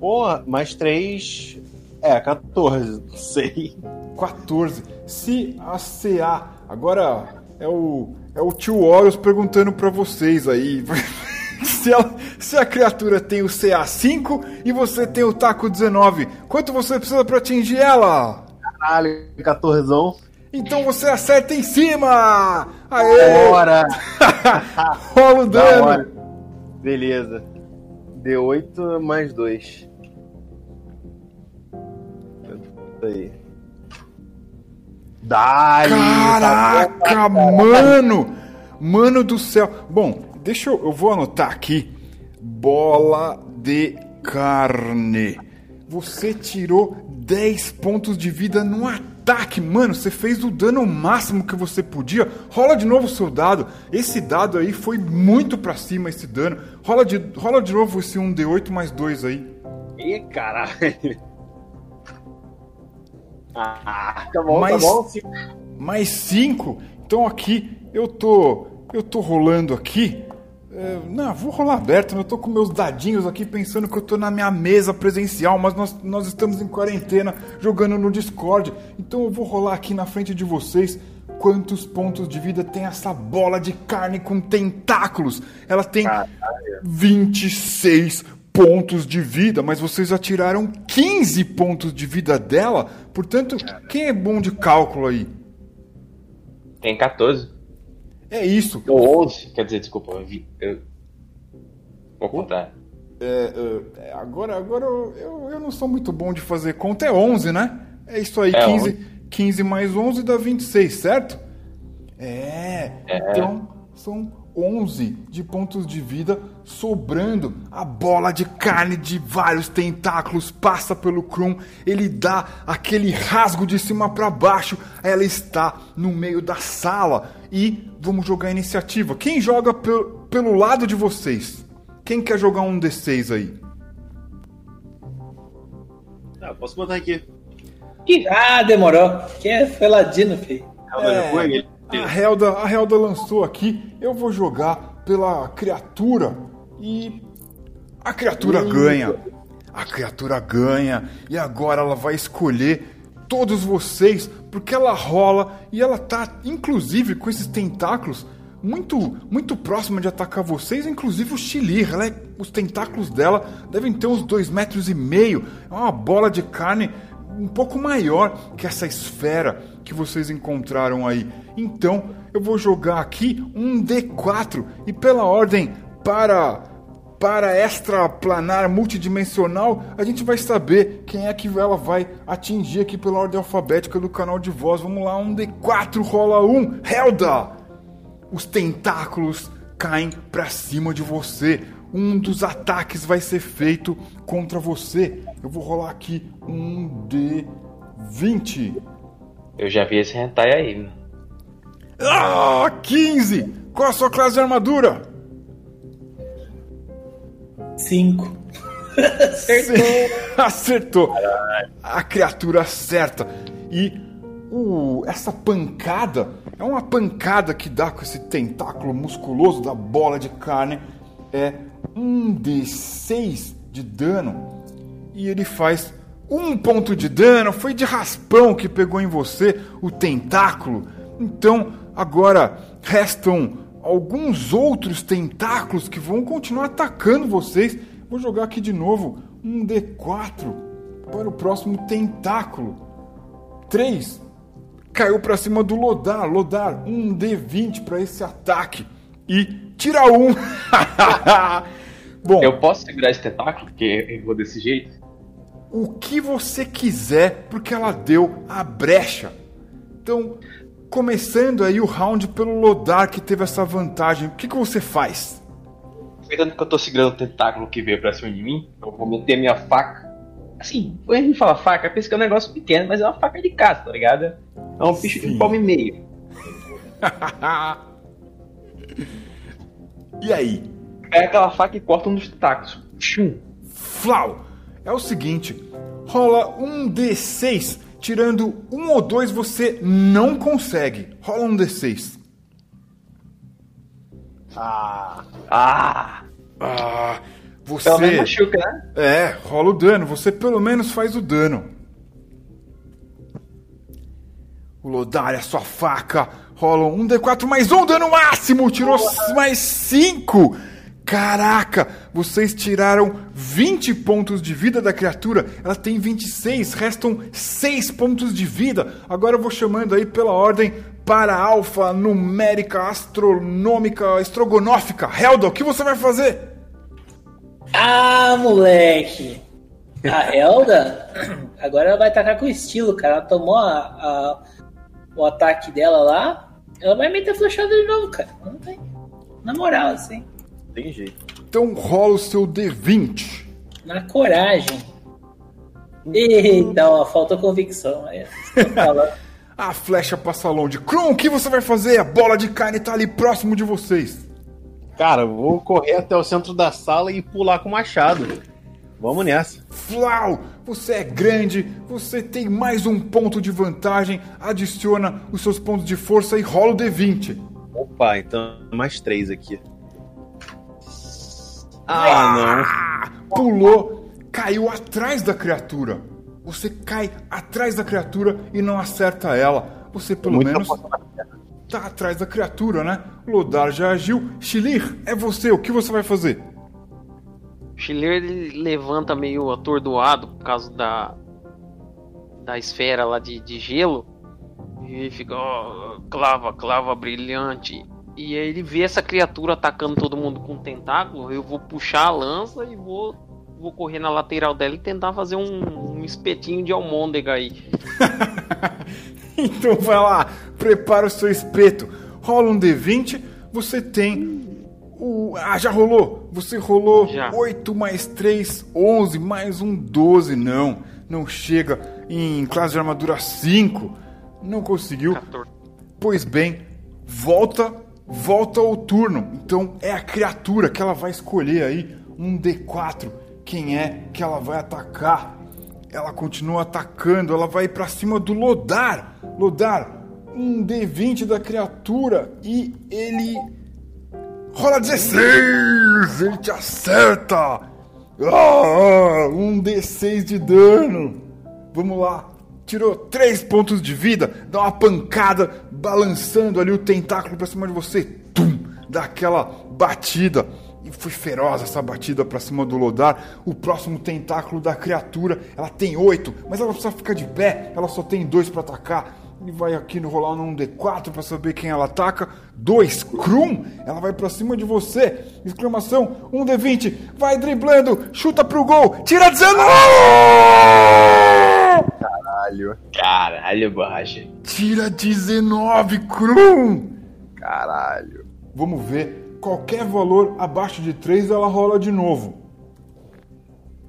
Porra, mais três. É, 14. Não sei. 14. Se a CA. Agora é o. É o tio Horus perguntando pra vocês aí. se, ela- se a criatura tem o CA5 e você tem o taco 19, quanto você precisa pra atingir ela? Caralho, 14. Então você acerta em cima! Aê! Bora! Rola o Da dano! Beleza. D8 mais 2. Aí. Dali! Caraca, mano! Mano do céu. Bom, deixa eu. Eu vou anotar aqui. Bola de carne. Você tirou 10 pontos de vida no ataque, mano. Você fez o dano máximo que você podia. Rola de novo o seu dado. Esse dado aí foi muito pra cima, esse dano. Rola de, rola de novo esse 1d8 mais 2 aí. Ih, caralho! Ah, tá bom, Mas- tá bom. sim. mais 5. Então aqui eu tô eu tô rolando aqui. É, não, vou rolar aberto, né? eu tô com meus dadinhos aqui pensando que eu tô na minha mesa presencial, mas nós, nós estamos em quarentena jogando no Discord. Então eu vou rolar aqui na frente de vocês quantos pontos de vida tem essa bola de carne com tentáculos. Ela tem 26 pontos de vida, mas vocês já tiraram 15 pontos de vida dela. Portanto, quem é bom de cálculo aí? Tem 14. É isso. Ou 11. Quer dizer, desculpa, eu vi. Eu... Vou contar. É, é, agora agora eu, eu, eu não sou muito bom de fazer conta. É 11, né? É isso aí. É 15, 15 mais 11 dá 26, certo? É. Então, são 11 de pontos de vida sobrando. A bola de carne de vários tentáculos passa pelo Krum. Ele dá aquele rasgo de cima para baixo. Ela está no meio da sala. E vamos jogar a iniciativa. Quem joga pel- pelo lado de vocês? Quem quer jogar um D6 aí? Ah, posso botar aqui. Ah, demorou. Que é foi ladino, filho. Calma, já foi? Ele- A Helda, a Helda lançou aqui. Eu vou jogar pela criatura e a criatura ganha. A criatura ganha e agora ela vai escolher todos vocês porque ela rola e ela tá inclusive com esses tentáculos muito muito próxima de atacar vocês, inclusive o Chilir. É- os tentáculos dela devem ter uns dois metros e meio. É uma bola de carne um pouco maior que essa esfera que vocês encontraram aí. Então, eu vou jogar aqui um D4 e pela ordem para para extraplanar multidimensional, a gente vai saber quem é que ela vai atingir aqui pela ordem alfabética do canal de voz. Vamos lá, um D4 rola um. Helda! Os tentáculos caem pra cima de você. Um dos ataques vai ser feito contra você. Eu vou rolar aqui um D20. Eu já vi esse hentai aí. Ah, 15! Qual a sua classe de armadura? Cinco. Acertou. Acertou. A criatura acerta. E o, essa pancada é uma pancada que dá com esse tentáculo musculoso da bola de carne. É um D6 de dano. E ele faz um ponto de dano. Foi de raspão que pegou em você o tentáculo. Então agora restam alguns outros tentáculos que vão continuar atacando vocês. Vou jogar aqui de novo um D4 para o próximo tentáculo. 3. Caiu para cima do Lodar. Lodar, um D20 para esse ataque. E tira um. Bom, Eu posso segurar esse tentáculo, porque eu vou desse jeito? O que você quiser, porque ela deu a brecha. Então, começando aí o round pelo Lodar que teve essa vantagem, o que, que você faz? Aproveitando que eu tô segurando o tentáculo que veio pra cima de mim, eu vou meter minha faca. Assim, quando a gente fala faca, pensa que é um negócio pequeno, mas é uma faca de caça, tá ligado? É um bicho de palmo e meio. e aí? Pega aquela faca e corta um dos tentáculos. Chum. Flau! É o seguinte, rola um D6, tirando um ou dois você não consegue. Rola um D6. Ah, Ah! Ah, Pelo menos você... machuca, né? É, rola o dano, você pelo menos faz o dano. O Lodar é a sua faca. Rola um D4 mais um dano máximo. Tirou mais 5. Caraca, vocês tiraram 20 pontos de vida da criatura. Ela tem 26, restam 6 pontos de vida. Agora eu vou chamando aí pela ordem para alfa, numérica, astronômica, estrogonófica. Helda, o que você vai fazer? Ah, moleque! A Helda, agora ela vai atacar com estilo, cara. Ela tomou a, a- o ataque dela lá, ela vai meter flechada de novo, cara. Não tem. Na moral, assim. Tem jeito. Então rola o seu D20. Na coragem. Eita, ó, faltou convicção. Falando. A flecha passa longe. Kron, o que você vai fazer? A bola de carne tá ali próximo de vocês. Cara, eu vou correr até o centro da sala e pular com o machado. Vamos nessa. Flau, você é grande, você tem mais um ponto de vantagem, adiciona os seus pontos de força e rola o D20. Opa, então mais três aqui. Ah, Ah, pulou, caiu atrás da criatura. Você cai atrás da criatura e não acerta ela. Você não. pelo Muita menos tá atrás da criatura, né? Lodar já agiu. Shilir, é você, o que você vai fazer? Ele levanta meio atordoado por causa da da esfera lá de, de gelo e fica ó, clava, clava brilhante. E aí ele vê essa criatura atacando todo mundo com um tentáculo. Eu vou puxar a lança e vou vou correr na lateral dela e tentar fazer um, um espetinho de almôndega aí. Então vai lá, prepara o seu espeto. Rola um D20, você tem o. Ah, já rolou! Você rolou Já. 8 mais 3, 11, mais um 12. Não, não chega em classe de armadura 5. Não conseguiu. 14. Pois bem, volta, volta ao turno. Então é a criatura que ela vai escolher aí um D4. Quem é que ela vai atacar? Ela continua atacando, ela vai pra cima do Lodar. Lodar, um D20 da criatura e ele rola 16. Ele te acerta. Ah, um D6 de dano. Vamos lá. Tirou três pontos de vida, dá uma pancada, balançando ali o tentáculo pra cima de você. Tum! Dá aquela batida. E foi feroz essa batida pra cima do Lodar. O próximo tentáculo da criatura, ela tem oito, mas ela precisa ficar de pé. Ela só tem dois pra atacar. Ele vai aqui no rolar num D4 pra saber quem ela ataca. Dois, Krum, ela vai pra cima de você. Exclamação, um D20, vai driblando, chuta pro gol, tira 19! Caralho, Caralho, borracha. Tira 19, Krum! caralho. Vamos ver, qualquer valor abaixo de 3 ela rola de novo.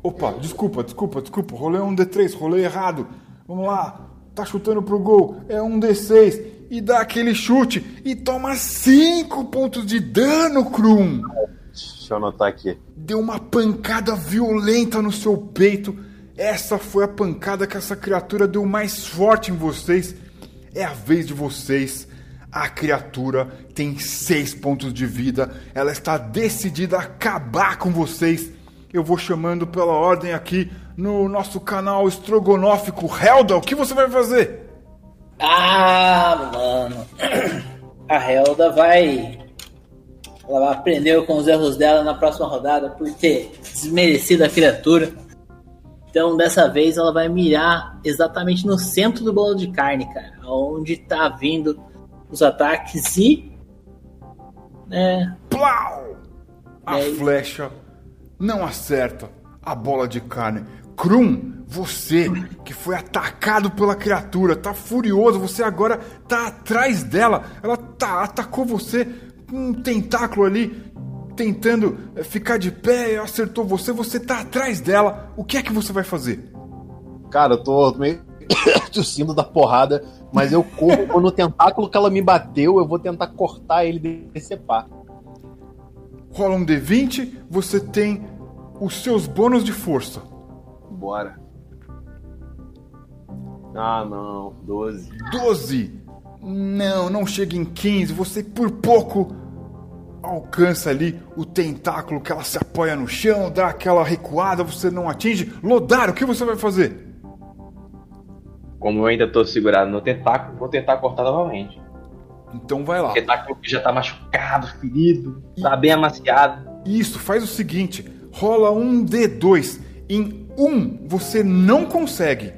Opa, desculpa, desculpa, desculpa, rolei um D3, rolei errado. Vamos lá, tá chutando pro gol, é um D6. e dá aquele chute e toma 5 pontos de dano, Krum. Deixa eu anotar aqui. Deu uma pancada violenta no seu peito. Essa foi a pancada que essa criatura deu mais forte em vocês. É a vez de vocês. A criatura tem 6 pontos de vida. Ela está decidida a acabar com vocês. Eu vou chamando pela ordem aqui no nosso canal estrogonófico. Helda, o que você vai fazer? Ah, mano. A Helda vai. Ela vai aprender com os erros dela na próxima rodada por ter desmerecido a criatura. Então, dessa vez, ela vai mirar exatamente no centro do bolo de carne, cara. Onde tá vindo os ataques e. Né, Plau! A É. flecha não acerta a bola de carne. Krum, você que foi atacado pela criatura, tá furioso, você agora tá atrás dela. Ela tá, atacou você com um tentáculo ali, tentando eh, ficar de pé, acertou você, você tá atrás dela. O que é que você vai fazer? Cara, eu tô meio tossindo da porrada, mas eu corro vou no tentáculo que ela me bateu, eu vou tentar cortar ele e decepar. Rola um D20, você tem os seus bônus de força. Bora. Ah, não. 12. 12. Não, não chega em 15. Você por pouco alcança ali o tentáculo que ela se apoia no chão, dá aquela recuada, você não atinge. Lodar, o que você vai fazer? Como eu ainda tô segurado no tentáculo, vou tentar cortar novamente. Então vai lá. O tentáculo que já tá machucado, ferido, tá bem amaciado. Isso, faz o seguinte: rola um D2. Em um você não consegue.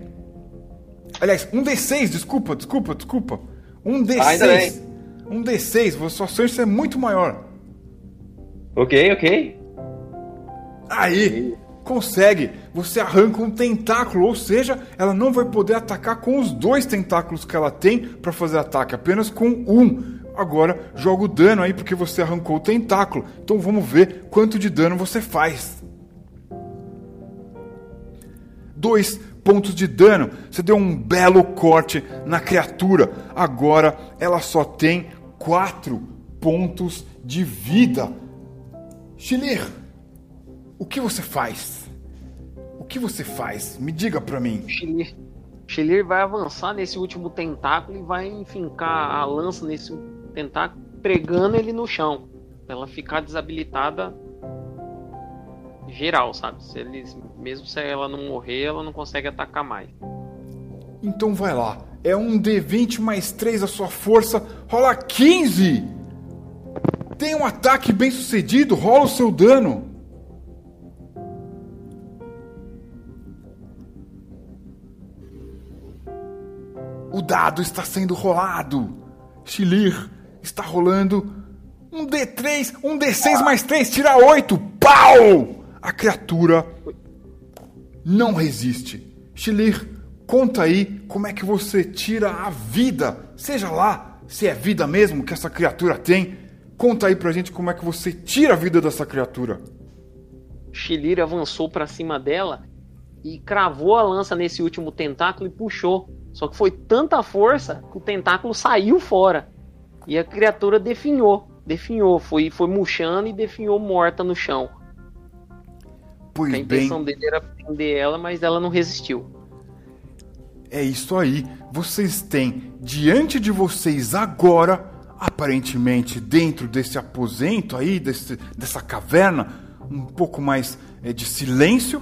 Aliás, um D6, desculpa, desculpa, desculpa. Um ainda D6. Um D6, a sua chance é muito maior. Ok, ok. Aí, consegue. Você arranca um tentáculo, ou seja, ela não vai poder atacar com os dois tentáculos que ela tem para fazer ataque, apenas com um. Agora, joga o dano aí porque você arrancou o tentáculo. Então vamos ver quanto de dano você faz. Dois pontos de dano. Você deu um belo corte na criatura. Agora ela só tem quatro pontos de vida. Chilir, o que você faz? O que você faz? Me diga pra mim. Chilir, Chilir vai avançar nesse último tentáculo e vai enfincar a lança nesse tentáculo, pregando ele no chão. Pra ela ficar desabilitada geral, sabe? Se eles, mesmo se ela não morrer, ela não consegue atacar mais. Então vai lá. É um D20 mais 3 a sua força. Rola 15! Tem um ataque bem sucedido. Rola o seu dano. O dado está sendo rolado. Chilir está rolando um D3, um D6 mais 3, tira 8. Pau! A criatura não resiste. Chilir, conta aí como é que você tira a vida, seja lá se é vida mesmo que essa criatura tem. Conta aí pra gente como é que você tira a vida dessa criatura. Chilir avançou pra cima dela e cravou a lança nesse último tentáculo e puxou. Só que foi tanta força que o tentáculo saiu fora. E a criatura definhou. Definhou. Foi, foi murchando e definhou morta no chão. Pois A bem, intenção dele era prender ela, mas ela não resistiu. é isso aí. Vocês têm diante de vocês agora, aparentemente dentro desse aposento aí, desse, dessa caverna, um pouco mais é, de silêncio.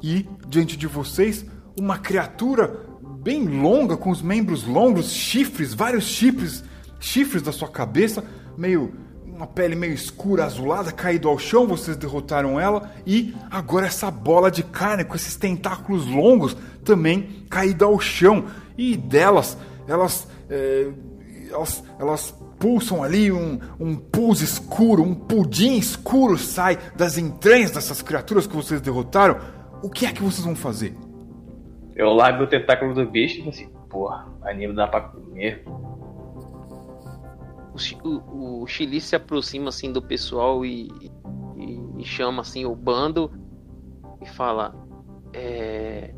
E diante de vocês, uma criatura bem longa, com os membros longos, chifres, vários chifres, chifres da sua cabeça, meio uma pele meio escura, azulada, caído ao chão, vocês derrotaram ela e agora essa bola de carne com esses tentáculos longos também caída ao chão e delas elas é, elas, elas pulsam ali um, um pus escuro, um pudim escuro sai das entranhas dessas criaturas que vocês derrotaram. O que é que vocês vão fazer? Eu largo o tentáculo do bicho e falo assim, porra, anime dá pra comer. O, o, o Chili se aproxima assim do pessoal e, e- e chama assim o bando e fala: é,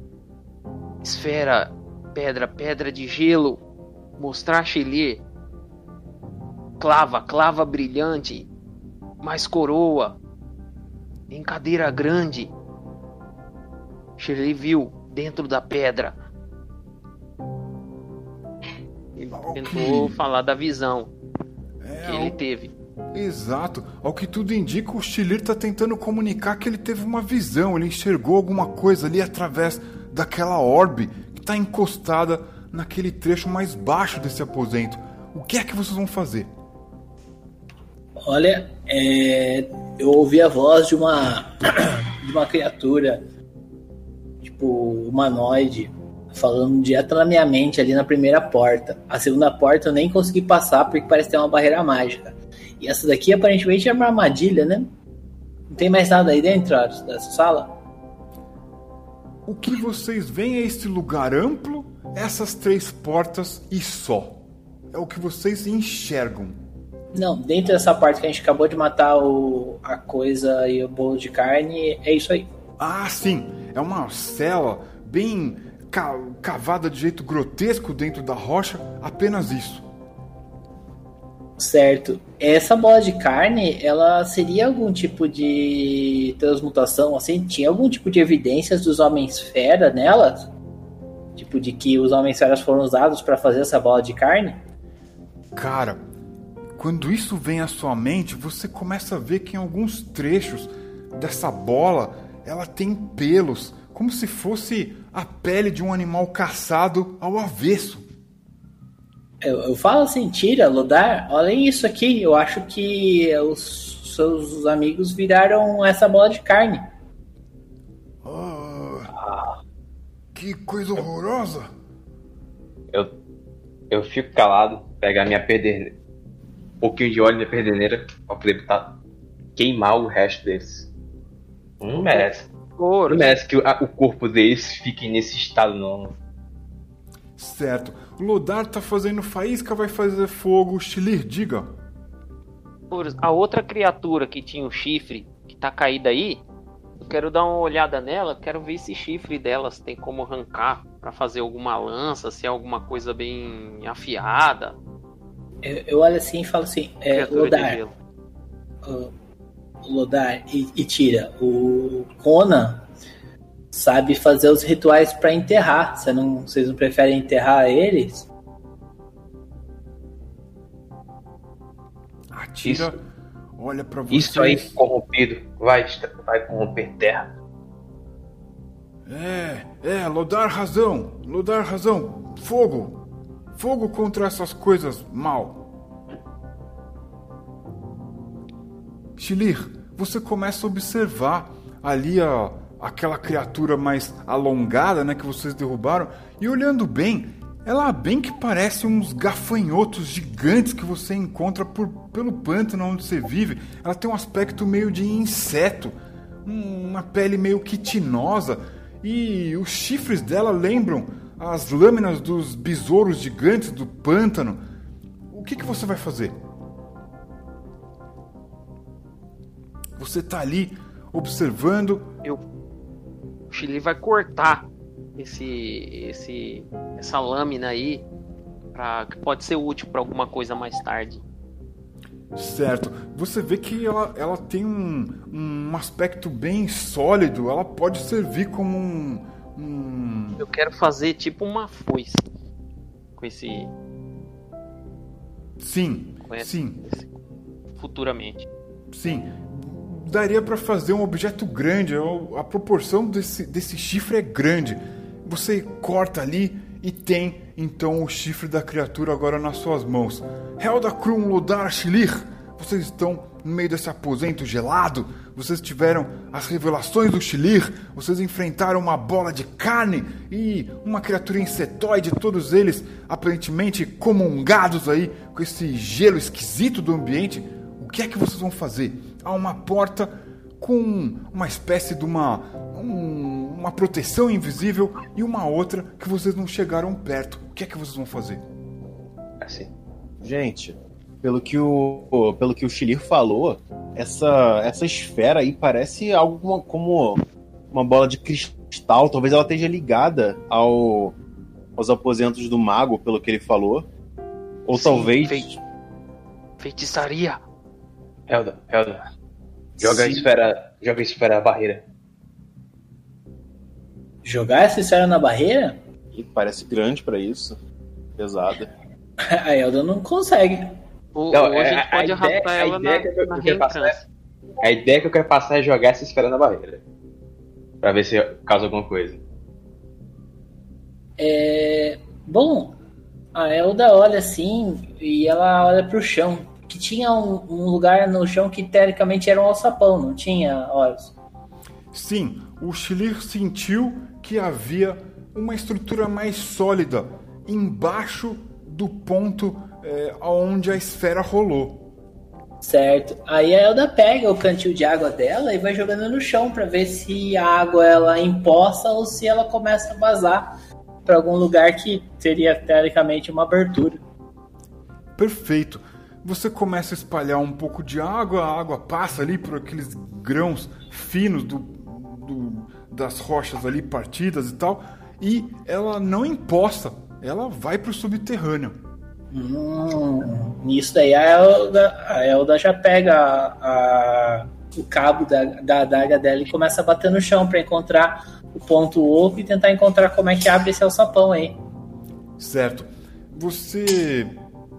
Esfera, pedra, pedra de gelo. Mostrar a Chelir. Clava, clava brilhante, mais coroa, em cadeira grande. Shirley viu dentro da pedra. Ele Ok. tentou falar da visão É, que ele teve. Exato. Ao que tudo indica, o Chilir tá tentando comunicar que ele teve uma visão, ele enxergou alguma coisa ali através daquela orbe que tá encostada naquele trecho mais baixo desse aposento. O que é que vocês vão fazer? Olha, é, eu ouvi a voz de uma de uma criatura tipo humanoide falando direto na minha mente ali na primeira porta. A segunda porta eu nem consegui passar porque parece ter uma barreira mágica. E essa daqui aparentemente é uma armadilha, né? Não tem mais nada aí dentro dessa sala? O que vocês veem é esse lugar amplo, essas três portas e só. É o que vocês enxergam. Não, dentro dessa parte que a gente acabou de matar o, a coisa e o bolo de carne, é isso aí. Ah, sim, é uma cela bem ca- cavada de jeito grotesco dentro da rocha, apenas isso. Certo. Essa bola de carne, ela seria algum tipo de transmutação, assim? Tinha algum tipo de evidências dos homens-fera nelas? Tipo, de que os homens-feras foram usados para fazer essa bola de carne? Cara, quando isso vem à sua mente, você começa a ver que em alguns trechos dessa bola ela tem pelos, como se fosse a pele de um animal caçado ao avesso. Eu, eu falo assim, tira, Lodar, olha isso aqui. Eu acho que os seus amigos viraram essa bola de carne. Que coisa horrorosa! Eu, eu fico calado, pegar minha perdeneira, um pouquinho de óleo na perdeneira pra poder botar, queimar o resto deles. Não merece. Ouro. Não merece que o, a- o corpo deles fique nesse estado, não. Certo, o Lodar tá fazendo faísca, vai fazer fogo. Chilir, diga. A outra criatura que tinha o chifre, que tá caída aí, eu quero dar uma olhada nela, quero ver esse chifre delas tem como arrancar pra fazer alguma lança, se é alguma coisa bem afiada. Eu, eu olho assim e falo assim, é, Lodar, o Lodar e, e tira. O Conan sabe fazer os rituais para enterrar. Você não, vocês não preferem enterrar eles? Atira, olha pra você. Isso aí corrompido vai, vai corromper terra. É, é, Lodar razão, Lodar razão. Fogo, fogo contra essas coisas mal. Chilir, você começa a observar ali a, aquela criatura mais alongada, né, que vocês derrubaram, e olhando bem, ela bem que parece uns gafanhotos gigantes que você encontra por, pelo pântano onde você vive. Ela tem um aspecto meio de inseto, um- uma pele meio quitinosa, e os chifres dela lembram as lâminas dos besouros gigantes do pântano. O que, que você vai fazer? Você tá ali observando. Eu, o Chile vai cortar esse, esse, essa lâmina aí, pra, que pode ser útil pra alguma coisa mais tarde. Certo. Você vê que ela, ela tem um, um aspecto bem sólido. Ela pode servir como um. um... Eu quero fazer tipo uma foice com esse, Sim, com esse, sim, esse- futuramente. sim. Daria pra fazer um objeto grande. A proporção desse, desse chifre é grande. Você corta ali e tem então o chifre da criatura agora nas suas mãos. Helda Krum Lodar Shilir, vocês estão no meio desse aposento gelado. Vocês tiveram as revelações do Shilir. Vocês enfrentaram uma bola de carne e uma criatura insetoide. Todos eles aparentemente comungados aí com esse gelo esquisito do ambiente. O que é que vocês vão fazer? Há uma porta com uma espécie de uma um- uma proteção invisível e uma outra que vocês não chegaram perto. O que é que vocês vão fazer? Assim. Gente, pelo que o, pelo que o Chilir falou, essa, essa esfera aí parece algo como- como uma bola de cristal. Talvez ela esteja ligada ao, aos aposentos do mago, pelo que ele falou. Ou Sim, talvez. fei- Feitiçaria. Helda, Helda. Joga a Sim. esfera. Joga a esfera a barreira. Jogar essa esfera na barreira? Ih, parece grande pra isso. Pesada. A Elda não consegue. Ou, Não, ou a é- gente a pode ideia- arrastar a ela ideia na, que eu- na eu passar reentrância. A ideia que eu quero passar é jogar essa esfera na barreira. Pra ver se causa alguma coisa. É, Bom, a Elda olha assim e ela olha pro chão. Que tinha um, um lugar no chão que teoricamente era um alçapão, não tinha, Horus? Sim, o Schlier sentiu que havia uma estrutura mais sólida embaixo do ponto é, onde a esfera rolou. Certo. Aí a Elda pega o cantil de água dela e vai jogando no chão pra ver se a água ela empoça ou se ela começa a vazar pra algum lugar que teria teoricamente uma abertura. Perfeito. Você começa a espalhar um pouco de água, a água passa ali por aqueles grãos finos do, do- das rochas ali partidas e tal, e ela não empoça, ela vai pro subterrâneo. Hum, nisso daí a Elda, a Elda já pega a- a- o cabo da, da adaga dela e começa a bater no chão pra encontrar o ponto oco e tentar encontrar como é que abre esse alçapão aí. Certo. Você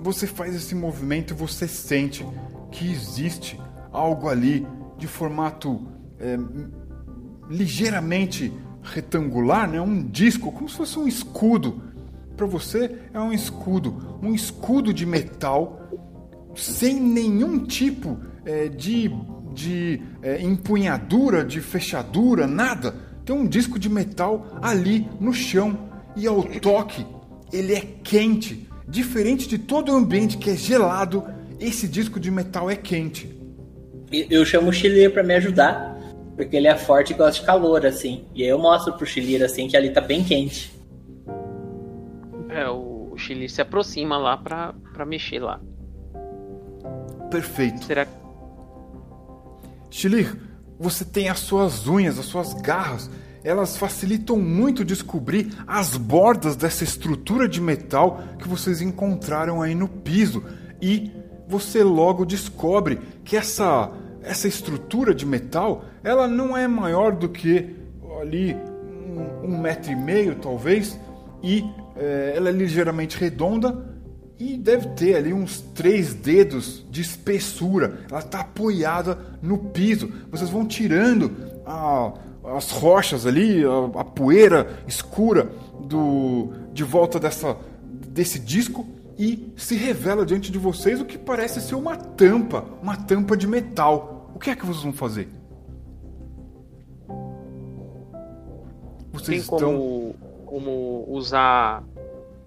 você faz esse movimento e você sente que existe algo ali de formato é, ligeiramente retangular, né? Um disco, como se fosse um escudo. Para você é um escudo, um escudo de metal sem nenhum tipo é, de, de é, empunhadura, de fechadura, nada. Tem um disco de metal ali no chão e ao toque ele é quente. Diferente de todo o ambiente que é gelado, esse disco de metal é quente. Eu chamo o Chileiro pra me ajudar, porque ele é forte e gosta de calor, assim. E aí eu mostro pro Chileiro, assim, que ali tá bem quente. É, o, o Chile se aproxima lá pra, pra mexer lá. Perfeito. Será que. Chilir, você tem as suas unhas, as suas garras. Elas facilitam muito descobrir as bordas dessa estrutura de metal que vocês encontraram aí no piso. E você logo descobre que essa, essa estrutura de metal ela não é maior do que ali um, um metro e meio, talvez. E eh, ela é ligeiramente redonda e deve ter ali uns três dedos de espessura. Ela está apoiada no piso. Vocês vão tirando a- as rochas ali, a, a poeira escura do de volta dessa desse disco e se revela diante de vocês o que parece ser uma tampa, uma tampa de metal. O que é que vocês vão fazer? Vocês Tem estão como, como usar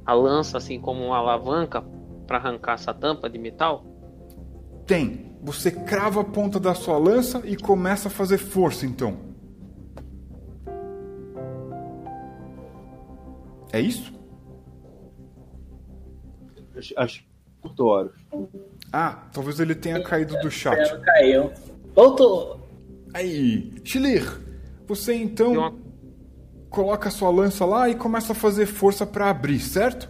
a lança assim como uma alavanca pra arrancar essa tampa de metal? Tem. Você crava a ponta da sua lança e começa a fazer força, então. É isso? Acho, acho Horus. Ah, talvez ele tenha caído do chat. Caiu. Voltou. Aí, Chilir, você então uma- coloca a sua lança lá e começa a fazer força pra abrir, certo?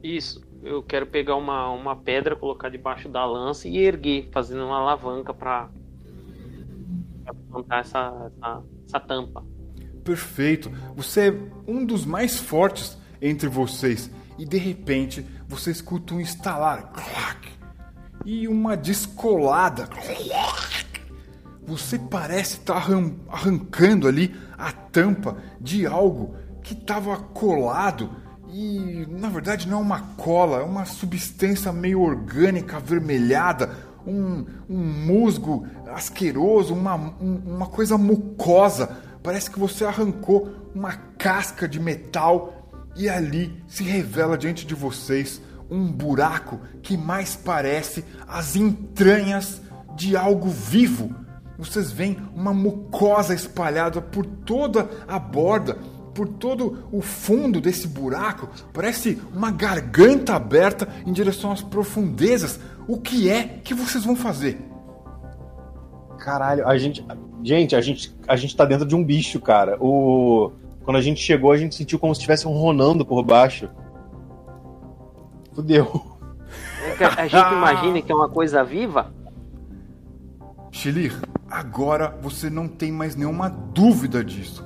Isso. Eu quero pegar uma, uma pedra, colocar debaixo da lança e erguer, fazendo uma alavanca pra, pra plantar essa, essa, essa tampa. Perfeito. Você é um dos mais fortes entre vocês e de repente você escuta um estalar e uma descolada. Você parece estar arran- arrancando ali a tampa de algo que estava colado e na verdade não é uma cola, é uma substância meio orgânica avermelhada, um, um musgo asqueroso, uma, um- uma coisa mucosa. Parece que você arrancou uma casca de metal e ali se revela diante de vocês um buraco que mais parece as entranhas de algo vivo. Vocês veem uma mucosa espalhada por toda a borda, por todo o fundo desse buraco. Parece uma garganta aberta em direção às profundezas. O que é que vocês vão fazer? Caralho, a gente. Gente, a gente, a gente tá dentro de um bicho, cara. O. Quando a gente chegou, a gente sentiu como se estivesse ronando por baixo. fudeu. É que a gente imagina que é uma coisa viva. Chilir, agora você não tem mais nenhuma dúvida disso.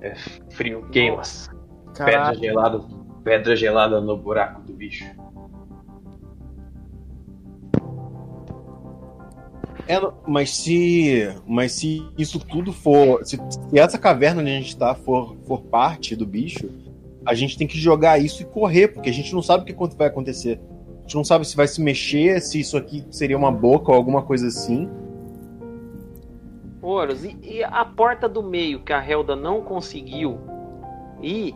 É frio, queima. Pedra gelada. Pedra gelada no buraco do bicho. É, mas se, mas se isso tudo for, se, se essa caverna onde a gente tá for, for parte do bicho, a gente tem que jogar isso e correr, porque a gente não sabe o que vai acontecer. A gente não sabe se vai se mexer, se isso aqui seria uma boca ou alguma coisa assim. Horus, e, e a porta do meio que a Helda não conseguiu ir,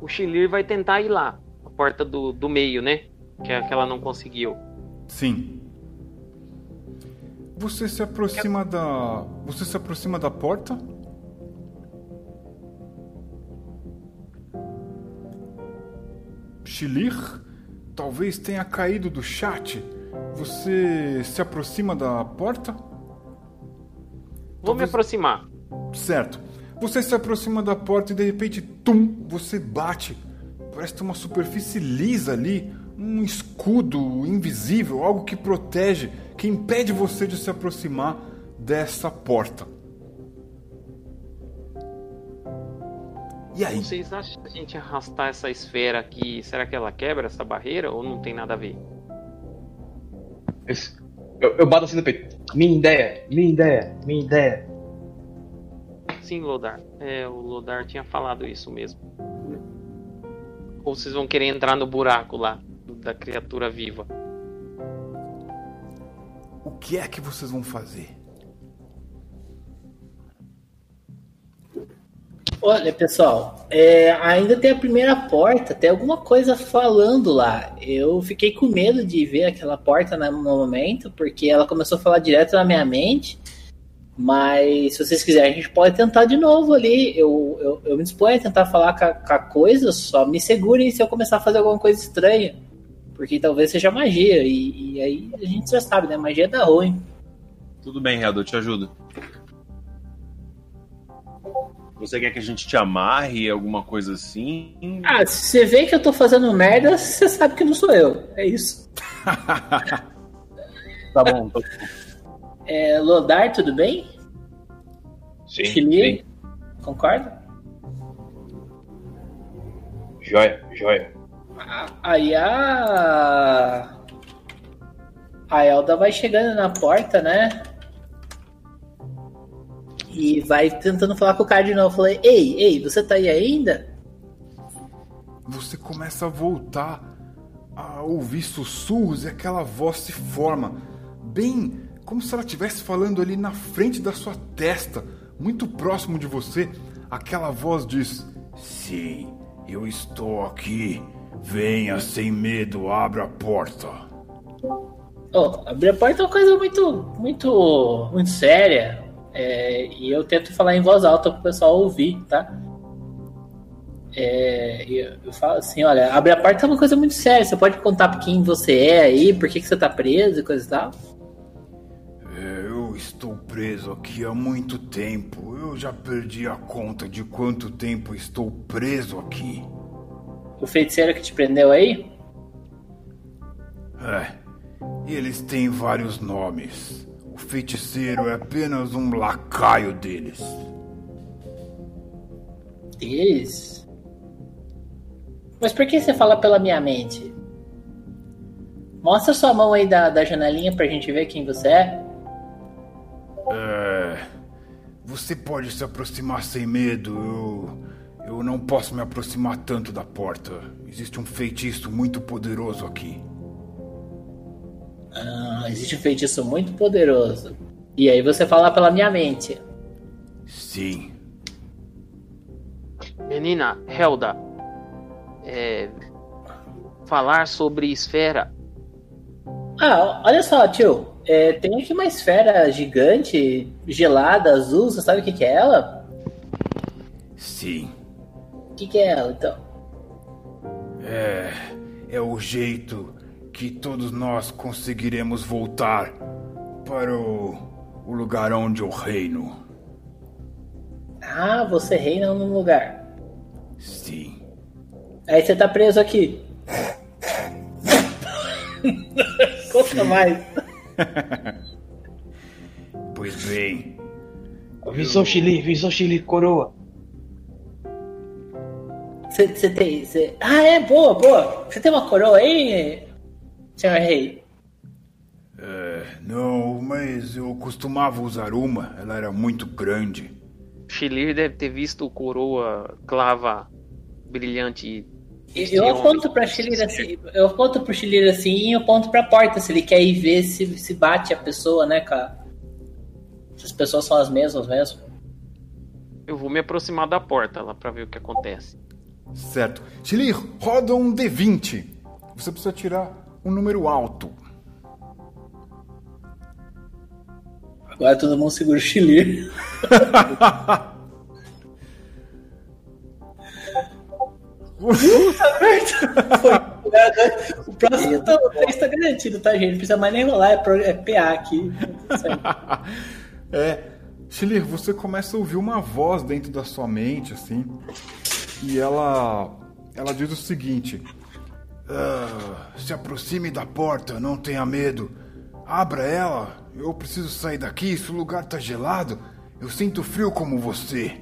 o Chilir vai tentar ir lá. A porta do, do meio, né? Que, é, que ela não conseguiu. Sim. Você se aproxima da. Você se aproxima da porta? Chilir talvez tenha caído do chat. Você se aproxima da porta? Vou me Talvez- aproximar. Certo. Você se aproxima da porta e de repente, tum, você bate. Parece ter uma superfície lisa ali, um escudo invisível, algo que protege, que impede você de se aproximar dessa porta. E aí? Vocês acham que a gente arrastar essa esfera aqui, será que ela quebra essa barreira ou não tem nada a ver? Eu, eu bato assim no peito. Minha ideia, minha ideia, minha ideia. Sim, Lodar. É, o Lodar tinha falado isso mesmo. Ou vocês vão querer entrar no buraco lá, da criatura viva? O que é que vocês vão fazer? Olha, pessoal, é, ainda tem a primeira porta, tem alguma coisa falando lá. Eu fiquei com medo de ver aquela porta no momento, porque ela começou a falar direto na minha mente. Mas se vocês quiserem, a gente pode tentar de novo ali. Eu, eu, eu me disponho a tentar falar com a, com a coisa, só me segurem se eu começar a fazer alguma coisa estranha. Porque talvez seja magia, e, e aí a gente já sabe, né? Magia dá ruim. Tudo bem, Redo, eu te ajudo. Você quer que a gente te amarre, alguma coisa assim? Ah, se você vê que eu tô fazendo merda, você sabe que não sou eu. É isso. Tá bom, tô- É, Lodar, tudo bem? Sim, Chile? sim. Concorda? Joia, joia. Aí a. A Elda vai chegando na porta, né? E vai tentando falar com o cara de novo. Falei, ei, ei, você tá aí ainda? Você começa a voltar a ouvir sussurros e aquela voz se forma, bem como se ela estivesse falando ali na frente da sua testa, muito próximo de você. Aquela voz diz: Sim, eu estou aqui. Venha sem medo, abra a porta. Oh, abrir a porta é uma coisa muito, muito, muito séria. É, e eu tento falar em voz alta pro pessoal ouvir, tá? É, eu, eu falo assim, olha, abrir a porta é uma coisa muito séria. Você pode contar pra quem você é aí, por que, que você tá preso e coisa e tal. É, Eu estou preso aqui há muito tempo. Eu já perdi a conta de quanto tempo estou preso aqui. O feiticeiro que te prendeu aí? É, eles têm vários nomes. O feiticeiro é apenas um lacaio deles. Deles? Mas por que você fala pela minha mente? Mostra sua mão aí da, da janelinha pra gente ver quem você é. É. Você pode se aproximar sem medo. Eu. Eu não posso me aproximar tanto da porta. Existe um feitiço muito poderoso aqui. Ah, existe um feitiço muito poderoso. E aí você fala pela minha mente. Sim. Menina, Helda, é, falar sobre esfera. Ah, olha só, tio. É, tem aqui uma esfera gigante, gelada, azul. Você sabe o que, que é ela? Sim. O que, que é ela, então? É. É o jeito que todos nós conseguiremos voltar para o, o lugar onde eu reino. Ah, você reina num lugar. Sim. Aí você tá preso aqui. Conta mais. Pois bem, Visão Chile, visão Chile, coroa. Você tem. Você... Ah, é, boa, boa. Você tem uma coroa aí, senhor rei? é, não, mas eu costumava usar uma, ela era muito grande. Chilir deve ter visto o coroa clava brilhante. Eu aponto pra Chilir assim, eu aponto pro Chilir assim e eu aponto pra porta se ele quer ir ver se, se bate a pessoa, né, cara? Se as pessoas são as mesmas mesmo. Eu vou me aproximar da porta lá pra ver o que acontece. Certo. Chilir, roda um D20. Você precisa tirar um número alto. Agora todo mundo segura o Chilir. Foi. O próximo tá, o três tá garantido, tá, gente? Não precisa mais nem rolar, é, pro- é PA aqui. É, Chilir, você começa a ouvir uma voz dentro da sua mente, assim, e ela, ela diz o seguinte: "Ah, se aproxime da porta, não tenha medo. Abra ela. Eu preciso sair daqui. Se o lugar tá gelado, eu sinto frio como você.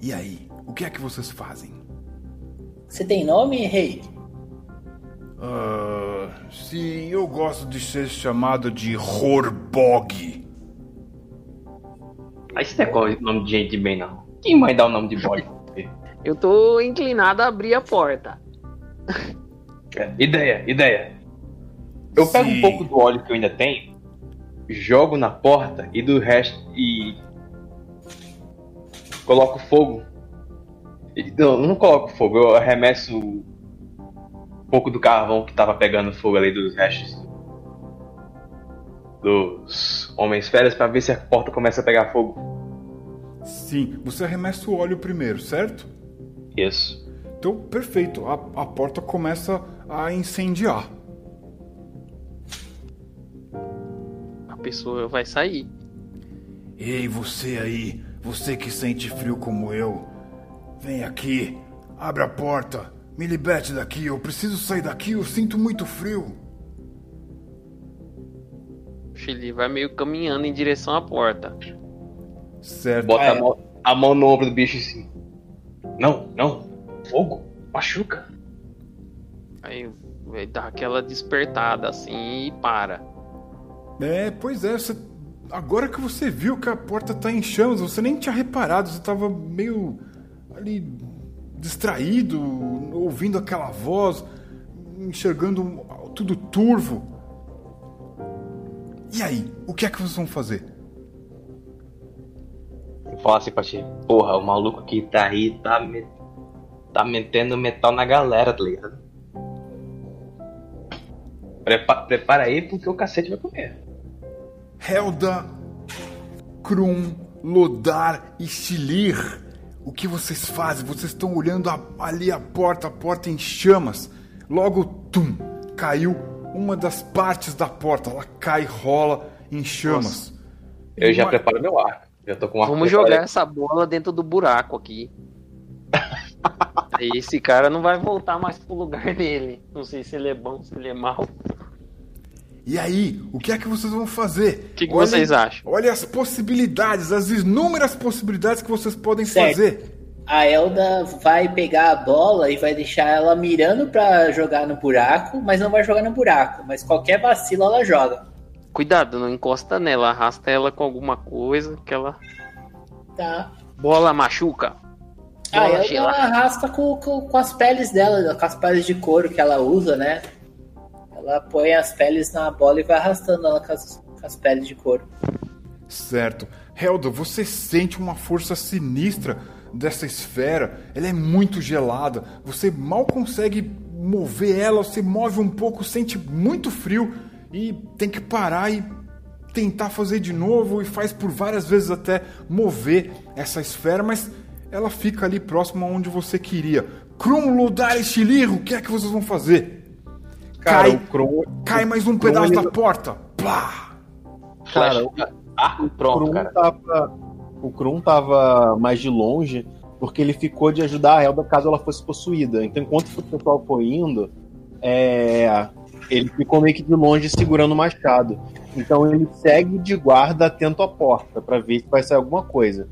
E aí, o que é que vocês fazem? Você tem nome, rei? Ah, se eu gosto de ser chamado de Horbog. Mas isso não é qual o nome de gente de bem, não. Quem vai dar o nome de bode? Eu tô inclinado a abrir a porta. É, Ideia, ideia. Eu pego Sim. um pouco do óleo que eu ainda tenho, jogo na porta e do resto e coloco fogo. Não, não coloco fogo, eu arremesso um pouco do carvão que tava pegando fogo ali dos restos dos homens férias pra ver se a porta começa a pegar fogo. Sim, você arremessa o óleo primeiro, certo? Isso. Então, perfeito. A, a porta começa a incendiar. A pessoa vai sair. Ei, você aí, você que sente frio como eu, vem aqui, abre a porta, me liberte daqui, eu preciso sair daqui, eu sinto muito frio. Chilir vai meio caminhando em direção à porta. Certo. Bota Ah, é. a, mão, a mão no ombro do bicho assim. Não, não. Fogo. Machuca. Aí vai dar aquela despertada assim e para. É, pois é, você- agora que você viu que a porta tá em chamas, você nem tinha reparado, você tava meio ali distraído, ouvindo aquela voz, enxergando tudo turvo. E aí, o que é que vocês vão fazer? Eu falo assim pra ti, porra, o maluco que tá aí tá, me- tá metendo metal na galera, tá ligado? Prepa- prepara aí porque o cacete vai comer. Helda, Krum, Lodar e Shilir. O que vocês fazem? Vocês estão olhando a- ali a porta, a porta em chamas. Logo, tum, caiu uma das partes da porta. Ela cai e rola em chamas. Eu já Uma- preparo meu arco. Já tô com um arco Vamos jogar essa bola dentro do buraco aqui. Aí esse cara não vai voltar mais pro lugar dele. Não sei se ele é bom, se ele é mau. E aí, o que é que vocês vão fazer? O que, que Olhem- vocês acham? Olha as possibilidades, as inúmeras possibilidades que vocês podem Certo. fazer. A Elda vai pegar a bola e vai deixar ela mirando pra jogar no buraco, mas não vai jogar no buraco. Mas qualquer vacilo ela joga. Cuidado, não encosta nela, arrasta ela com alguma coisa que ela. Tá. Bola machuca. A Bola Elda gelada. arrasta com, com, com as peles dela, com as peles de couro que ela usa, né? Ela põe as peles na bola e vai arrastando ela com as, com as peles de couro. Certo. Helda, você sente uma força sinistra dessa esfera. Ela é muito gelada. Você mal consegue mover ela. Você move um pouco, sente muito frio e tem que parar e tentar fazer de novo e faz por várias vezes até mover essa esfera, mas ela fica ali próxima onde você queria. Krum, Lodar e Shilir, o que é que vocês vão fazer? Cara, cai, o Kron. cai mais um pedaço ele- da porta. Plá! Cara, Flecha. Arco O pronto, Krum cara. tava. O Krum tava mais de longe porque ele ficou de ajudar a Elda caso ela fosse possuída. Então, enquanto o pessoal foi indo, é, ele ficou meio que de longe segurando o machado. Então ele segue de guarda atento à porta para ver se vai sair alguma coisa.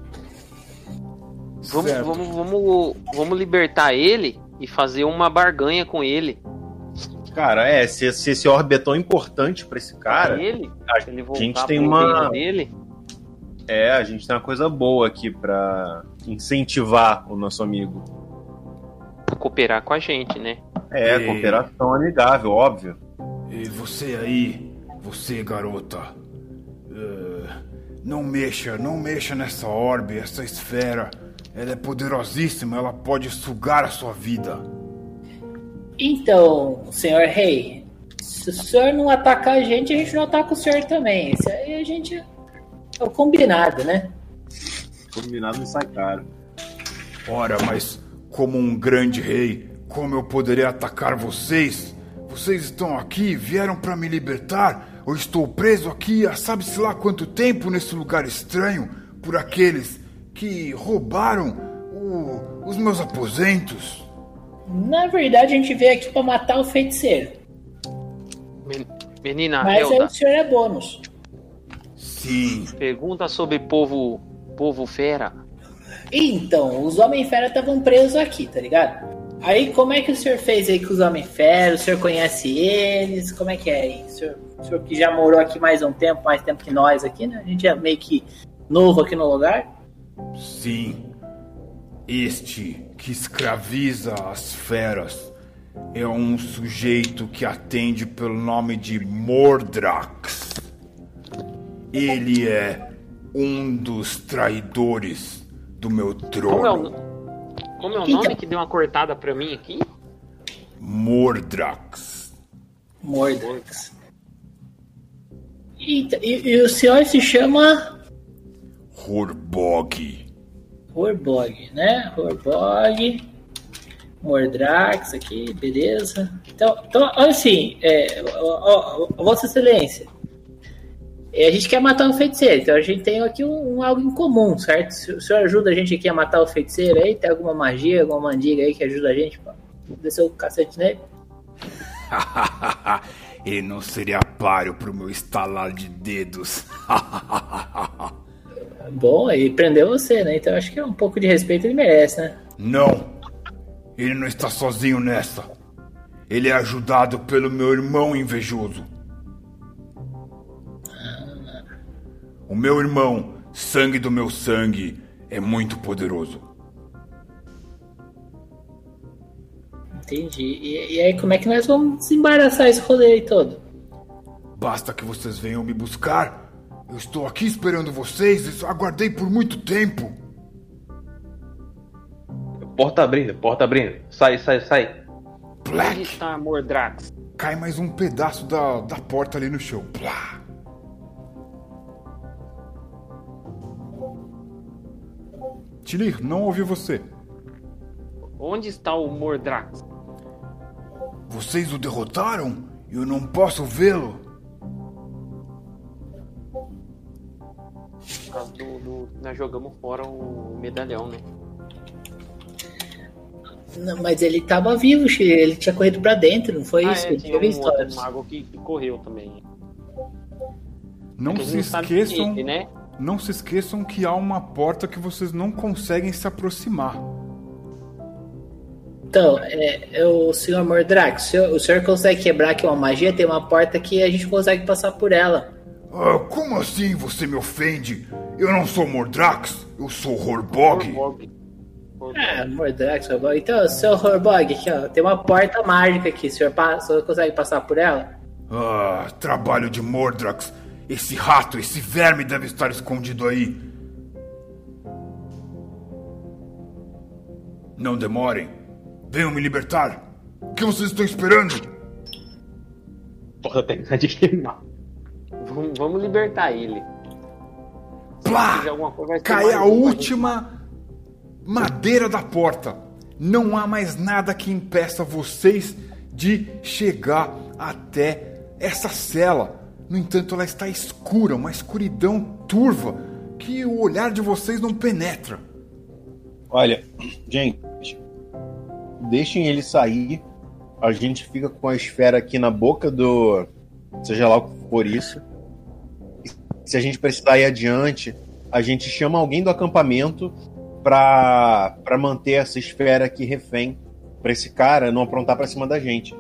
Vamos, vamos, vamos, vamos libertar ele e fazer uma barganha com ele. Cara, é, se, se esse orbe é tão importante pra esse cara, ele, a ele gente tem uma- dele. É, a gente tem uma coisa boa aqui pra incentivar o nosso amigo. a cooperar com a gente, né? É, Ei. cooperação amigável, óbvio. E você aí, você garota, eh, não mexa, não mexa nessa orbe, essa esfera. Ela é poderosíssima, ela pode sugar a sua vida. Então, senhor rei, se o senhor não atacar a gente, a gente não ataca o senhor também. Isso aí a gente. É o combinado, né? Combinado não sai caro. Ora, mas como um grande rei, como eu poderia atacar vocês? Vocês estão aqui, vieram para me libertar? Eu estou preso aqui há sabe-se lá quanto tempo nesse lugar estranho por aqueles que roubaram o- os meus aposentos. Na verdade, a gente veio aqui pra matar o feiticeiro. Men- Menina Mas aí Helda, o senhor é bônus. Sim, pergunta sobre povo, povo fera. Então, os Homem-Fera estavam presos aqui, tá ligado? Aí, como é que o senhor fez aí com os Homem-Fera? O senhor conhece eles? Como é que é aí? O senhor, o senhor que já morou aqui mais um tempo, mais tempo que nós aqui, né? A gente é meio que novo aqui no lugar. sim. Este que escraviza as feras é um sujeito que atende pelo nome de Mordrax. Ele é um dos traidores do meu Como é o, trono. como é o Então- nome que deu uma cortada pra mim aqui? Mordrax. Mordax. E, e- e o senhor se chama Horbog. Horbog, né? Horbog. Mordrax aqui, beleza. Então, então olha assim, é, ó, ó, Vossa Excelência. É, A gente quer matar o feiticeiro, então a gente tem aqui um, um algo em comum, certo? Se o senhor ajuda a gente aqui a matar o feiticeiro aí, tem alguma magia, alguma mandiga aí que ajuda a gente pra descer o cacete nele? Ele não seria páreo pro meu estalar de dedos. Bom, ele prendeu você, né? Então acho que um pouco de respeito ele merece, né? não, ele não está sozinho nessa. Ele é ajudado pelo meu irmão invejoso. O meu irmão, sangue do meu sangue, é muito poderoso. Entendi. E, e aí, como é que nós vamos desembaraçar esse rolê aí todo? Basta que vocês venham me buscar. Eu estou aqui esperando vocês, eu aguardei por muito tempo. Porta abrindo, porta abrindo. Sai, sai, sai. Onde Black! está Mordrax? Cai mais um pedaço da, da porta ali no chão. Plá! Tilir, não ouvi você. Onde está o Mordrax? Vocês o derrotaram? Eu não posso vê-lo. Por causa do, do- Nós jogamos fora o medalhão, né? Não, mas ele tava vivo, ele tinha corrido pra dentro, não foi Ah, isso? é, tinha teve um histórias. outro mago que, que correu também. Não gente se não sabe esqueçam, ele, né? Não se esqueçam que há uma porta que vocês não conseguem se aproximar. Então, é, é o senhor Mordrax, o senhor, o senhor consegue quebrar aqui uma magia? Tem uma porta que a gente consegue passar por ela. Ah, como assim você me ofende? Eu não sou Mordrax, eu sou Horbog. Horbog. Ah, Mordrax, Horbog. Então, seu Horbog, aqui, ó, tem uma porta mágica aqui, o senhor, pa- o senhor consegue passar por ela? Ah, trabalho de Mordrax. Esse rato, esse verme deve estar escondido aí. Não demorem. Venham me libertar. O que vocês estão esperando? Porta terminar de queimar. Vamos, vamos libertar ele. Plá! Cai a última madeira da porta. Não há mais nada que impeça vocês de chegar até essa cela. No entanto, ela está escura, uma escuridão turva que o olhar de vocês não penetra. Olha, gente, deixem ele sair. A gente fica com a esfera aqui na boca do. Seja lá o que for isso. Se a gente precisar ir adiante, a gente chama alguém do acampamento pra, manter essa esfera aqui refém. Pra esse cara não aprontar pra cima da gente.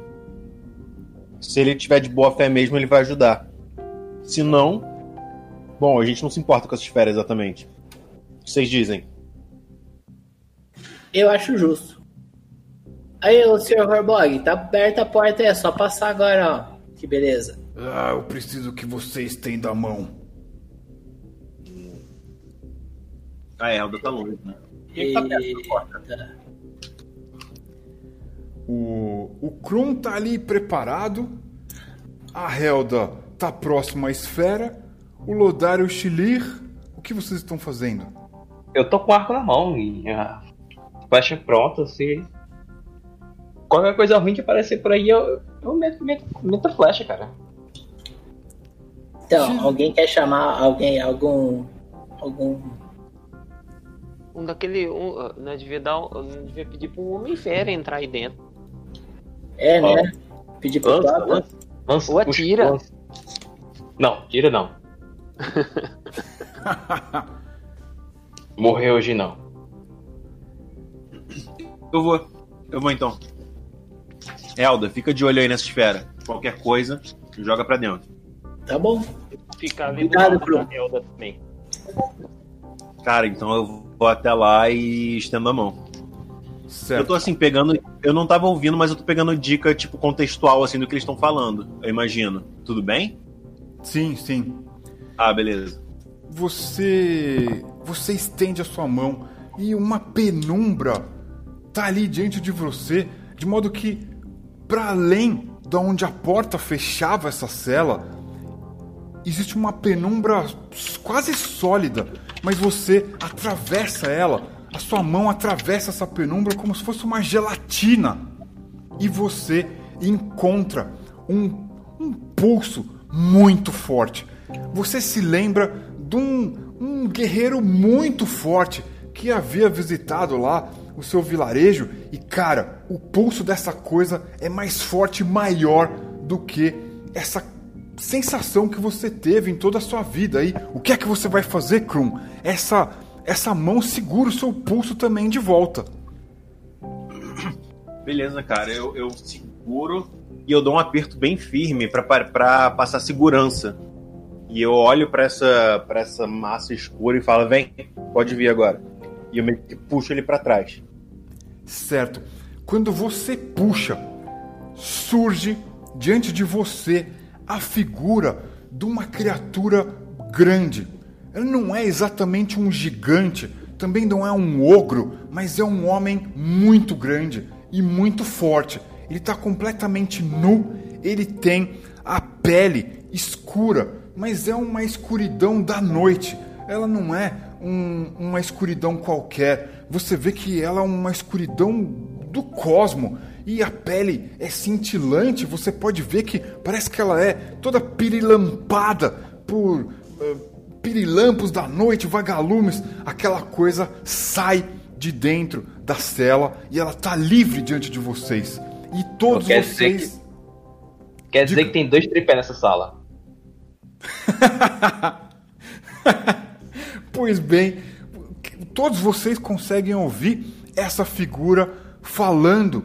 Se ele tiver de boa fé mesmo, ele vai ajudar. Se não, bom, a gente não se importa com essa esfera exatamente. O que vocês dizem? Eu acho justo. Aí, o senhor Horbog, tá aberta a porta aí, é só passar agora, ó. Que beleza. Ah, eu preciso que você estenda a mão. A Elda tá longe, né? Eita. O, o Krum tá ali preparado. A Helda tá próxima à esfera. O Lodar e o Shilir. O que vocês estão fazendo? Eu tô com o arco na mão e a flecha pronta, se. Qualquer coisa ruim que aparecer por aí, eu, eu meto, meto, meto a flecha, cara. Então, alguém quer chamar alguém, algum. algum. Um daquele. Um, nós devia dar. Nós devia pedir pra um homem fera entrar aí dentro. É, né? Pedir pro Toba? lança, lança, Ou atira. lança. Não, tira não. Morreu hoje não. Eu vou. Eu vou então. Elda, fica de olho aí nessa esfera. Qualquer coisa, joga pra dentro. Tá bom. Ficar ali do Cuidado, lado Bruno. da Elda também. Cara, então eu vou até lá e estendo a mão. Eu Certo. tô assim, pegando. Eu não tava ouvindo, mas eu tô pegando dica, tipo, contextual, assim, do que eles estão falando. Eu imagino. Tudo bem? Sim, sim. Ah, beleza. Você. Você estende a sua mão e uma penumbra tá ali diante de você, de modo que, para além da onde a porta fechava essa cela, existe uma penumbra quase sólida, mas você atravessa ela, a sua mão atravessa essa penumbra como se fosse uma gelatina e você encontra um, um pulso muito forte. Você se lembra de um, um guerreiro muito forte que havia visitado lá o seu vilarejo e cara, o pulso dessa coisa é mais forte maior do que essa sensação que você teve em toda a sua vida aí. O que é que você vai fazer, Krum? Essa essa mão segura o seu pulso também de volta. Beleza, cara. Eu, eu seguro e eu dou um aperto bem firme pra passar segurança. E eu olho pra essa, essa massa escura e falo: vem, pode vir agora. E eu meio que puxo ele pra trás. Certo. Quando você puxa, surge diante de você a figura de uma criatura grande. Ela não é exatamente um gigante, também não é um ogro, mas é um homem muito grande e muito forte. Ele está completamente nu, ele tem a pele escura, mas é uma escuridão da noite. Ela não é um- uma escuridão qualquer. Você vê que ela é uma escuridão do cosmo e a pele é cintilante. Você pode ver que parece que ela é toda pirilampada por eh, pirilampos da noite, vagalumes. Aquela coisa sai de dentro da cela e ela tá livre diante de vocês. E todos Quer dizer vocês. Quer dizer Diga. que tem dois tripés nessa sala. Pois bem, todos vocês conseguem ouvir essa figura falando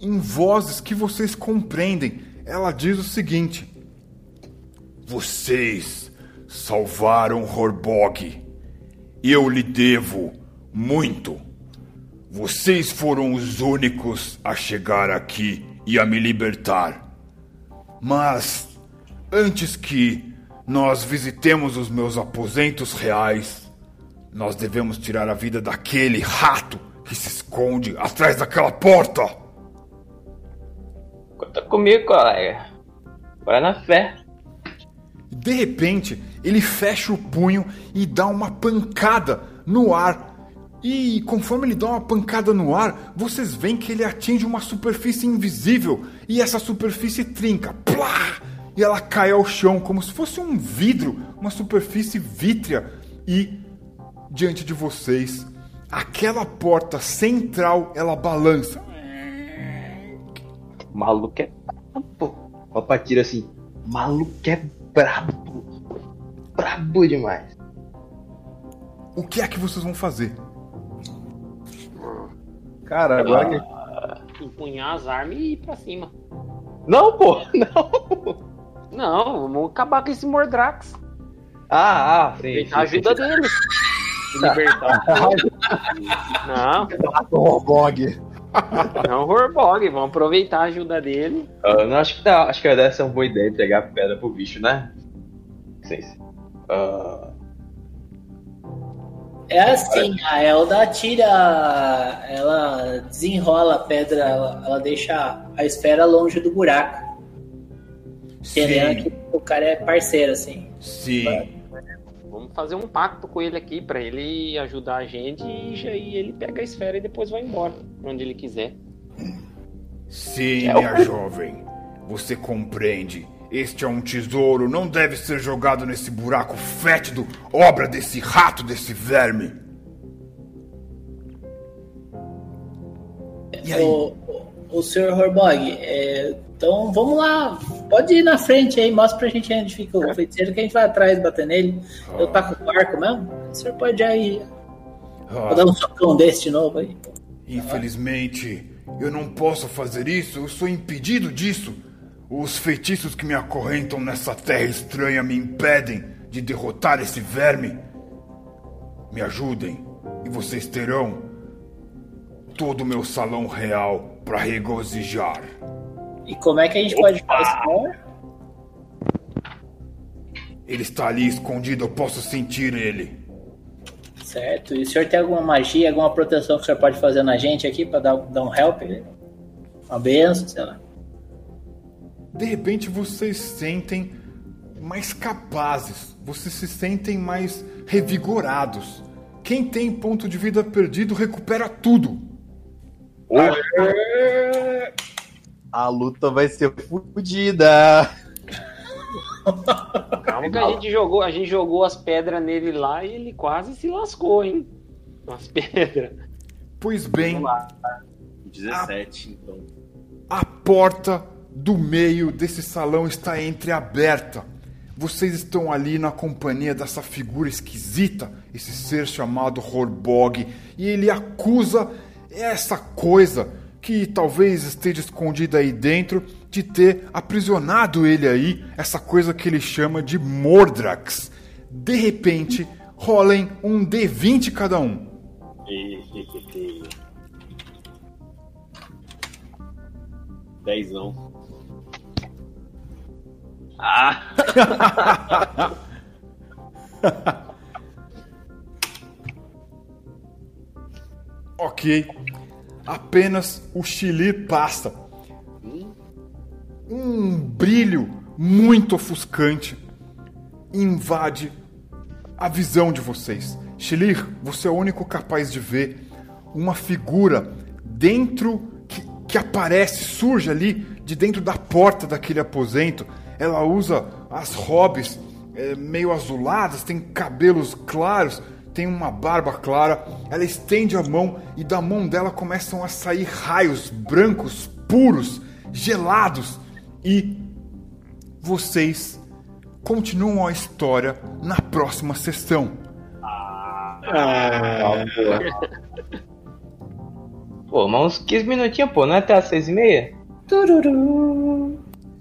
em vozes que vocês compreendem. Ela diz o seguinte: Vocês salvaram Horbog. Eu lhe devo muito. Vocês foram os únicos a chegar aqui e a me libertar. Mas antes que nós visitemos os meus aposentos reais, nós devemos tirar a vida daquele rato que se esconde atrás daquela porta. Conta comigo, colega. Bora na fé. De repente, ele fecha o punho e dá uma pancada no ar. E conforme ele dá uma pancada no ar, vocês veem que ele atinge uma superfície invisível e essa superfície trinca. Plá! E ela cai ao chão como se fosse um vidro, uma superfície vítrea. E diante de vocês aquela porta central ela balança. Maluco é brabo. Ó, pra tira assim. Maluco é brabo. Brabo demais. O que é que vocês vão fazer? Cara, agora que Ah, Empunhar as armas e ir pra cima. Não, pô, não. Não, vamos acabar com esse Mordrax. Ah, ah, sim. A ajuda dele. Se libertar. Não, o Robog. não, Horbog. Vamos aproveitar a ajuda dele. Ah, não, acho que dá, acho que deve ser uma boa ideia pegar a pedra pro bicho, né? Sim, sim. Ah, É assim, a Elda tira. Ela desenrola a pedra, ela, ela deixa a esfera longe do buraco. Entendendo que o cara é parceiro, assim. Sim. Vamos fazer um pacto com ele aqui pra ele ajudar a gente e já- e ele pega a esfera e depois vai embora onde ele quiser. Sim, minha jovem. Você compreende. Este é um tesouro, não deve ser jogado nesse buraco fétido, obra desse rato, desse verme. E aí? O, o, o senhor Horbog, é, então vamos lá, pode ir na frente aí, mostra pra gente onde fica o feiticeiro que a gente vai atrás bater nele. Eu tá com o barco mesmo? O senhor pode já ir. Vou dar um socão desse de novo aí. Infelizmente, eu não posso fazer isso, eu sou impedido disso. Os feitiços que me acorrentam nessa terra estranha me impedem de derrotar esse verme. Me ajudem, e vocês terão todo o meu salão real para regozijar. E como é que a gente pode fazer isso? Ele está ali escondido, eu posso sentir ele. Certo. E o senhor tem alguma magia, alguma proteção que o senhor pode fazer na gente aqui pra dar, dar um help? Uma benção, sei lá. De repente vocês sentem mais capazes, vocês se sentem mais revigorados. Quem tem ponto de vida perdido recupera tudo. A luta vai ser fodida. Calma que a gente jogou, a gente jogou as pedras nele lá e ele quase se lascou, hein? As pedras. Pois bem, 17, então. a porta do meio desse salão está entreaberta. Vocês estão ali na companhia dessa figura esquisita, esse ser chamado Horbog, e ele acusa essa coisa que talvez esteja escondida aí dentro de ter aprisionado ele aí, essa coisa que ele chama de Mordrax. De repente, rolem um D20 cada um. Dezão. Ok. Apenas o Chili passa. Um brilho muito ofuscante invade a visão de vocês. Shilir, você é o único capaz de ver uma figura dentro que, que aparece, surge ali de dentro da porta daquele aposento. Ela usa as robes eh, meio azuladas, tem cabelos claros, tem uma barba clara. Ela estende a mão e da mão dela começam a sair raios brancos, puros, gelados. E vocês continuam a história na próxima sessão. Pô, mas uns 15 minutinhos, pô, não é até as 6 e meia?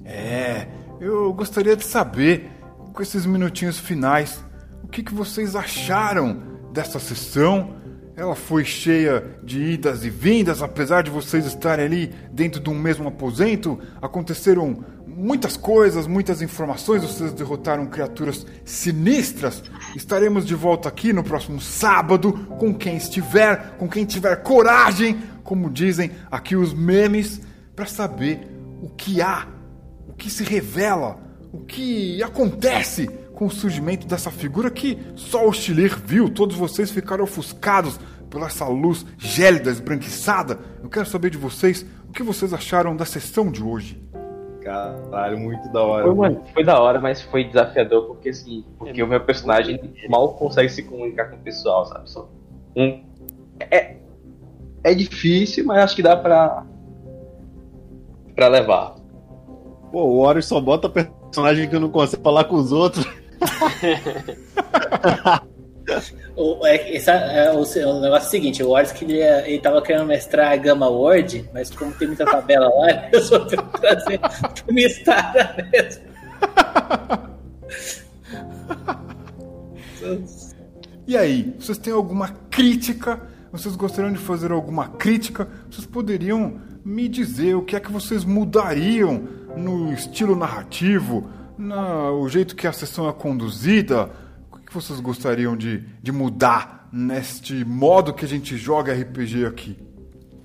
É, eu gostaria de saber, com esses minutinhos finais, o que, que vocês acharam dessa sessão? Ela foi cheia de idas e vindas, apesar de vocês estarem ali dentro de um mesmo aposento. Aconteceram muitas coisas, muitas informações. Vocês derrotaram criaturas sinistras. Estaremos de volta aqui no próximo sábado com quem estiver, com quem tiver coragem, como dizem aqui os memes, para saber o que há, que se revela, o que acontece com o surgimento dessa figura que só o Chilir viu. Todos vocês ficaram ofuscados pela essa luz gélida, esbranquiçada. Eu quero saber de vocês o que vocês acharam da sessão de hoje. Caralho, muito da hora. Foi, mano, foi da hora, mas foi desafiador porque assim, porque o meu personagem mal consegue se comunicar com o pessoal, sabe? Só um é, é difícil, mas acho que dá pra, pra levar. Pô, o Horus só bota personagem que não consegue falar com os outros. O, é, essa, é, o, o negócio é o seguinte, o Horus que ele, ele tava querendo mestrar a Gama Word, mas como tem muita tabela lá, eu só tenho que trazer pro Mistara mesmo. E aí, vocês têm alguma crítica? Vocês gostariam de fazer alguma crítica? Vocês poderiam me dizer o que é que vocês mudariam no estilo narrativo, no jeito que a sessão é conduzida? O que vocês gostariam de, de mudar neste modo que a gente joga RPG aqui?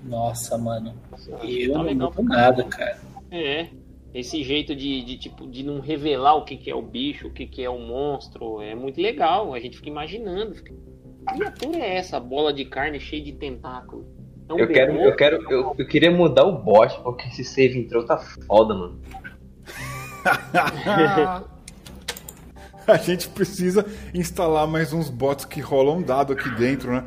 Nossa, mano. Eu Tá não legal mudo nada, cara. É. Esse jeito de, de, tipo de não revelar o que, que é o bicho, o que, que é o monstro, é muito legal. A gente fica imaginando. Fica... Que criatura é essa? Bola de carne cheia de tentáculo. Um Eu quero, eu quero, eu, eu queria mudar o bot, porque esse save intro tá foda, mano. a gente precisa instalar mais uns bots que rolam dado aqui dentro, né?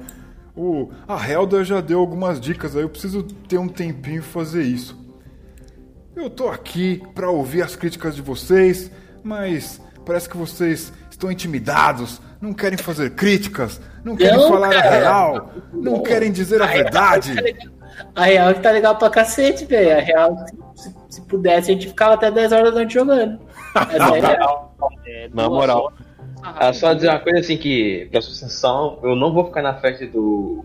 O, a Helda já deu algumas dicas aí, eu preciso ter um tempinho e fazer isso. Eu tô aqui pra ouvir as críticas de vocês, mas parece que vocês estão intimidados, não querem fazer críticas, não querem Não, falar a cara. real, não querem dizer a verdade. A real é que tá legal pra cacete, velho. A real, se, se pudesse, a gente ficava até 10 horas da noite jogando. Essa é a real. É, Na moral. Ah, só dizer uma coisa assim que, pra sucessão, eu não vou ficar na festa do.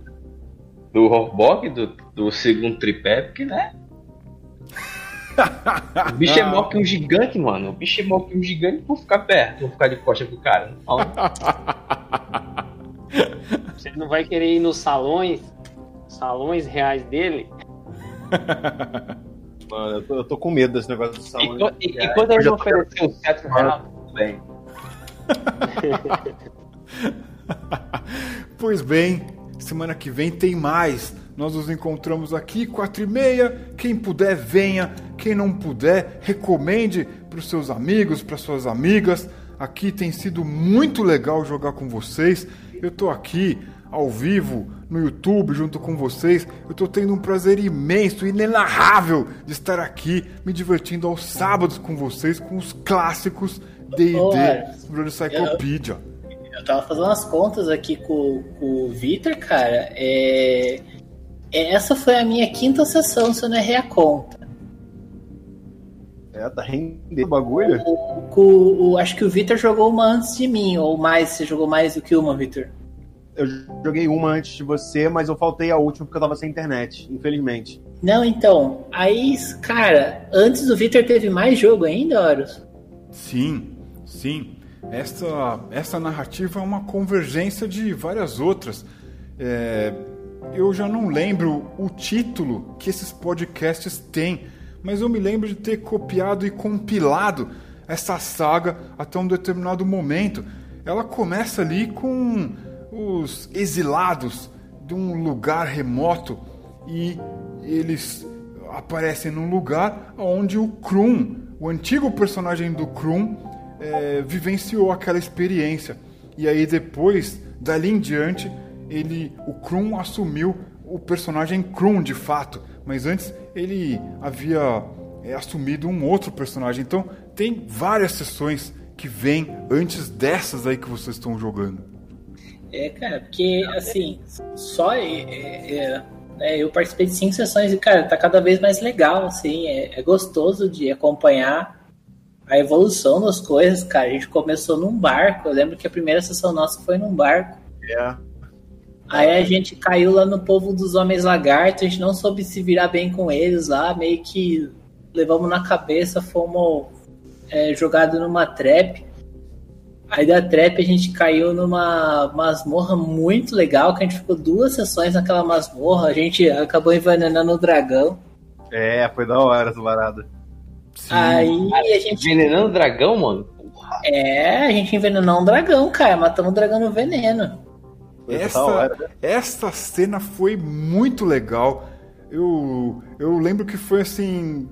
do Horbog, do, do segundo tripé, porque, né? O bicho é maior que um gigante, mano. O bicho é maior que um gigante, vou ficar perto, vou ficar de costa pro cara. Não fala. Você não vai querer ir nos salões, salões reais dele? Mano, eu tô, eu tô com medo desse negócio do salão. E, quando- e, e quando eles Eu já vão tô- oferecer o cetro real, tudo bem. Pois bem, semana que vem tem mais. Nós nos encontramos aqui, quatro e meia. Quem puder, venha. Quem não puder, recomende para os seus amigos, para suas amigas. Aqui tem sido muito legal jogar com vocês. Eu tô aqui ao vivo no YouTube junto com vocês. Eu tô tendo um prazer imenso, inenarrável de estar aqui me divertindo aos sábados com vocês com os clássicos D&D Olha, Brother Cyclopedia. Eu tava fazendo umas contas aqui com, com o Vitor, cara. É... Essa foi a minha quinta sessão, se eu não errei a conta. É, tá rendendo o bagulho. O, com- o- acho que o Vitor jogou uma antes de mim, ou mais. Você jogou mais do que uma, Vitor? Eu joguei uma antes de você, mas eu faltei a última porque eu tava sem internet, infelizmente. Não, então. Aí, cara, antes do Vitor teve mais jogo ainda, Horus? Sim, sim. Essa, essa narrativa é uma convergência de várias outras. É, eu já não lembro o título que esses podcasts têm, mas eu me lembro de ter copiado e compilado essa saga até um determinado momento. Ela começa ali com os exilados de um lugar remoto e eles aparecem num lugar onde o Krum, o antigo personagem do Krum, é, vivenciou aquela experiência. E aí depois, dali em diante, ele, o Krum assumiu o personagem Krum de fato, mas antes ele havia é, assumido um outro personagem. Então tem várias sessões que vêm antes dessas aí que vocês estão jogando. É, cara, porque, assim, só é, é, eu participei de cinco sessões e, cara, tá cada vez mais legal, assim, é, é gostoso de acompanhar a evolução das coisas, cara. A gente começou num barco, eu lembro que a primeira sessão nossa foi num barco. É. Aí a gente caiu lá no povo dos homens lagartos, a gente não soube se virar bem com eles lá, meio que levamos na cabeça, fomos é, jogados numa trap. Aí da trap a gente caiu numa masmorra muito legal, que a gente ficou duas sessões naquela masmorra, a gente acabou envenenando o dragão. É, foi da hora essa parada. Sim. Aí a gente. Envenenando o dragão, mano? É, a gente envenenou um dragão, cara. Matamos o dragão no veneno. Essa, hora. essa cena foi muito legal. Eu, eu lembro que foi assim.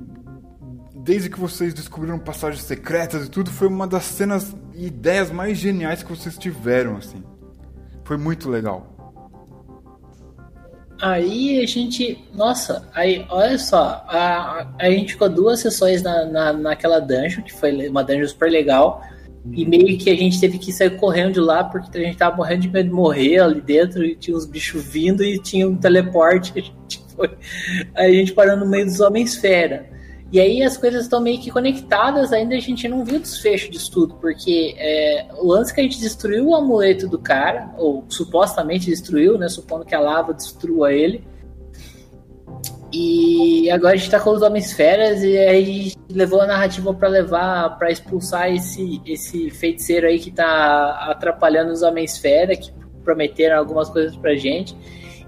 Desde que vocês descobriram passagens secretas e tudo, foi uma das cenas e ideias mais geniais que vocês tiveram, assim. Foi muito legal. Aí a gente. Nossa, aí olha só. A, a gente ficou duas sessões na, na, naquela dungeon, que foi uma dungeon super legal. E meio que a gente teve que sair correndo de lá, porque a gente tava morrendo de medo de morrer ali dentro, e tinha uns bichos vindo e tinha um teleporte. A gente foi. A gente parou no meio dos Homens-Fera. E aí as coisas estão meio que conectadas, ainda a gente não viu o desfecho disso tudo, porque é, o lance que a gente destruiu o amuleto do cara, ou supostamente destruiu, né? Supondo que a lava destrua ele. E agora a gente tá com os Homens Feras e aí a gente levou a narrativa para levar, para expulsar esse, esse feiticeiro aí que tá atrapalhando os Homens Fera, que prometeram algumas coisas pra gente.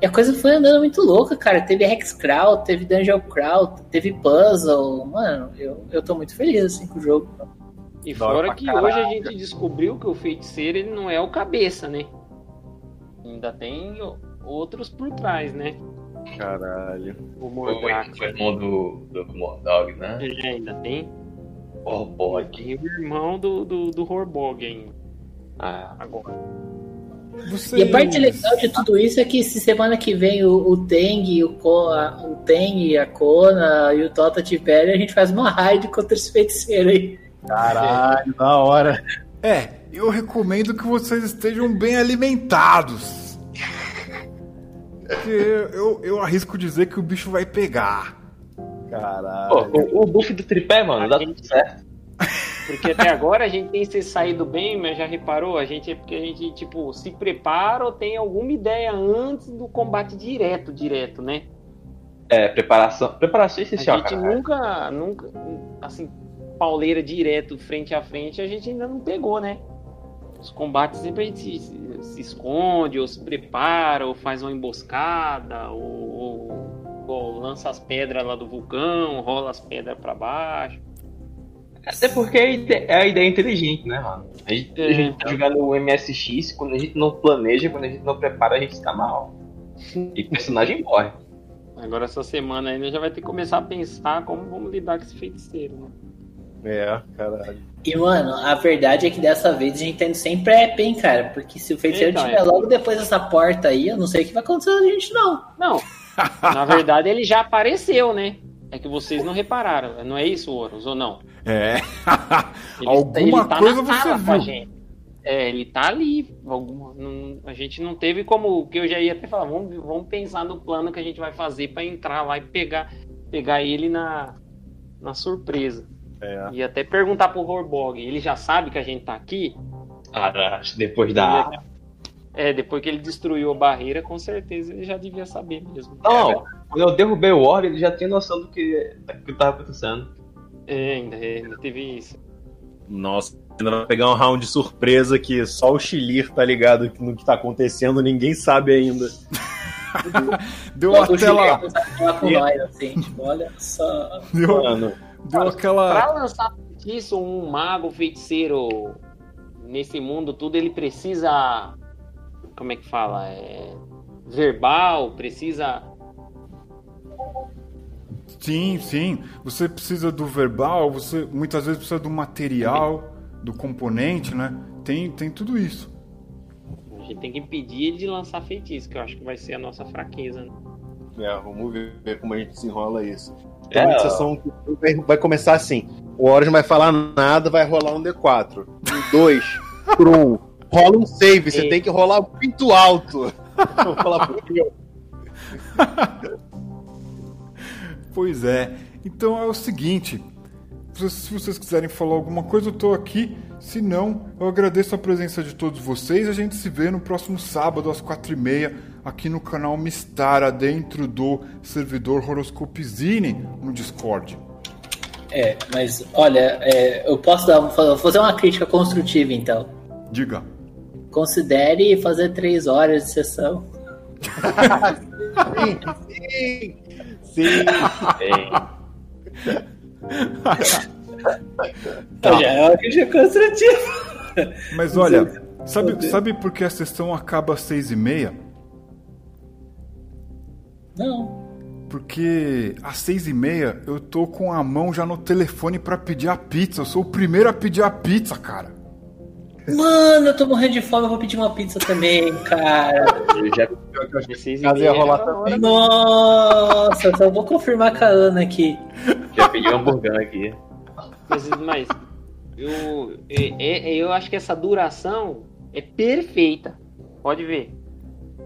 E a coisa foi andando muito louca, cara. Teve Hexcrawl, teve Dungeon Crawl, teve Puzzle. Mano, eu, eu tô muito feliz assim com o jogo. E fora que hoje a gente descobriu que o feiticeiro ele não é o cabeça, né? Ainda tem outros por trás, né? Caralho. O o Mordrak. foi o irmão do, do Mordog, né? É, ainda tem. Oh, boy. Tem o irmão do, do, do Horbog ainda. Ah, Agora. Vocês... E a parte legal de tudo isso é que se semana que vem o, o Teng, o, Ko, a, o Teng, a Kona e o Tota tiverem, a gente faz uma raid contra esse feiticeiro aí. Caralho, da hora. É, eu recomendo que vocês estejam bem alimentados. Porque eu, eu arrisco dizer que o bicho vai pegar. Caralho. Pô, o, o buff do tripé, mano, dá tudo certo. Porque até agora a gente tem se saído bem, mas já reparou? A gente é porque a gente, tipo, se prepara ou tem alguma ideia antes do combate direto, direto, né? É, preparação. Preparação é A essencial, gente cara. nunca, nunca, assim, pauleira direto, frente a frente, a gente ainda não pegou, né? Os combates sempre a gente se, se esconde, ou se prepara, ou faz uma emboscada, ou, ou- ou lança as pedras lá do vulcão, rola as pedras pra baixo. Até porque é a ide- é a ideia inteligente, né, mano? A gente, a É, gente tá então. jogando o MSX, quando a gente não planeja, quando a gente não prepara, a gente tá mal. E o personagem morre. Agora essa semana ainda já vai ter que começar a pensar como vamos lidar com esse feiticeiro, né? É, caralho. E, mano, a verdade é que dessa vez a gente tá indo sem prep, hein, cara? Porque se o feiticeiro Então, estiver é. logo depois dessa porta aí, eu não sei o que vai acontecer com a gente, não. Não, na verdade ele já apareceu, né? É que vocês não repararam, não é isso, Horus, ou não? É. Ele- Alguma ele tá coisa na você sala com a viu. gente. É, ele tá ali. Alguma, não- a gente não teve como. Que eu já ia até falar, vamos, vamos pensar no plano que a gente vai fazer pra entrar lá e pegar, pegar ele na, na surpresa. É. E até perguntar pro Horbog, ele já sabe que a gente tá aqui? Ah, depois da. É, depois que ele destruiu a barreira, com certeza ele já devia saber mesmo. Não, quando eu derrubei o Orb, ele já tinha noção do que, do que tava acontecendo. É, ainda, ainda teve isso. Nossa, ainda vai pegar um round de surpresa que só o Chilir tá ligado no que tá acontecendo, ninguém sabe ainda. Deu O até lá. assim, tipo, olha só. Deu, Mano, deu aquela. Pra lançar feitiço, um mago feiticeiro nesse mundo tudo, ele precisa. Como é que fala? É, verbal, precisa. Sim, sim. Você precisa do verbal, você muitas vezes precisa do material, do componente, né? Tem, tem tudo isso. A gente tem que impedir ele de lançar feitiço, que eu acho que vai ser a nossa fraqueza. Né? é, vamos ver, ver como a gente desenrola isso. Tem uma É. sessão que vai- vai começar assim. O Horus não vai falar nada, vai rolar um D4. Um 2 por um. Rola um save, você tem que rolar muito alto. Vou falar. Pois é. Então é o seguinte. Se se vocês quiserem falar alguma coisa, eu tô aqui. Se não, eu agradeço a presença de todos vocês. A gente se vê no próximo sábado, às quatro e meia, aqui no canal Mistara, dentro do servidor Horoscopizine, no Discord. É, mas olha, é, eu posso dar, fa- fazer uma crítica construtiva então. Diga. Considere fazer três horas de sessão. Sim, sim. É, Tá. Já é uma crítica construtiva. Mas olha, sabe, sabe por que a sessão acaba às seis e meia? Não. Porque às seis e meia eu tô com a mão já no telefone pra pedir a pizza. Eu sou o primeiro a pedir a pizza, cara. Mano, eu tô morrendo de fome, eu vou pedir uma pizza também, cara. Eu já Casa ia rolar a hora. Nossa, só vou confirmar com a Ana aqui. Já pedi um hamburgão aqui. Mas, mas eu, é- é- eu acho que essa duração é perfeita. Pode ver.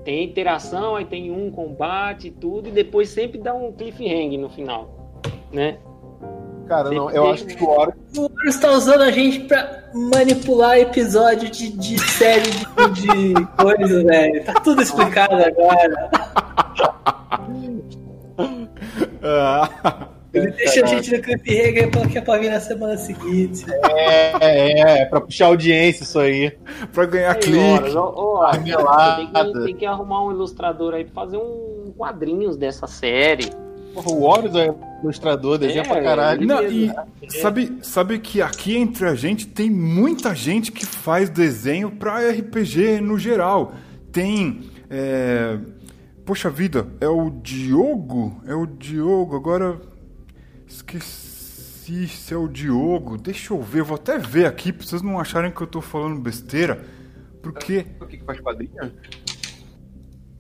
Tem interação, aí tem um combate e tudo, e depois sempre dá um cliffhanger no final. Né? Cara, não, eu acho que o Horus O Horus tá usando a gente pra manipular episódio de, de série de, de coisa, velho. Tá tudo explicado agora. Ah, Ele deixa a gente no cliffhanger porque é pra vir na semana seguinte. é, é, é pra puxar audiência isso aí. pra ganhar Aí, clique. tem, que, tem que arrumar um ilustrador aí pra fazer um quadrinhos dessa série. Porra, o Horus é ilustrador, desenha É, pra caralho. Não, e Beleza. sabe, sabe que aqui entre a gente tem muita gente que faz desenho pra RPG no geral. Tem. é, Poxa vida, é o Diogo? É o Diogo, agora. Esqueci se é o Diogo. Deixa eu ver, vou até ver aqui pra vocês não acharem que eu tô falando besteira. Porque O que que faz quadrinho?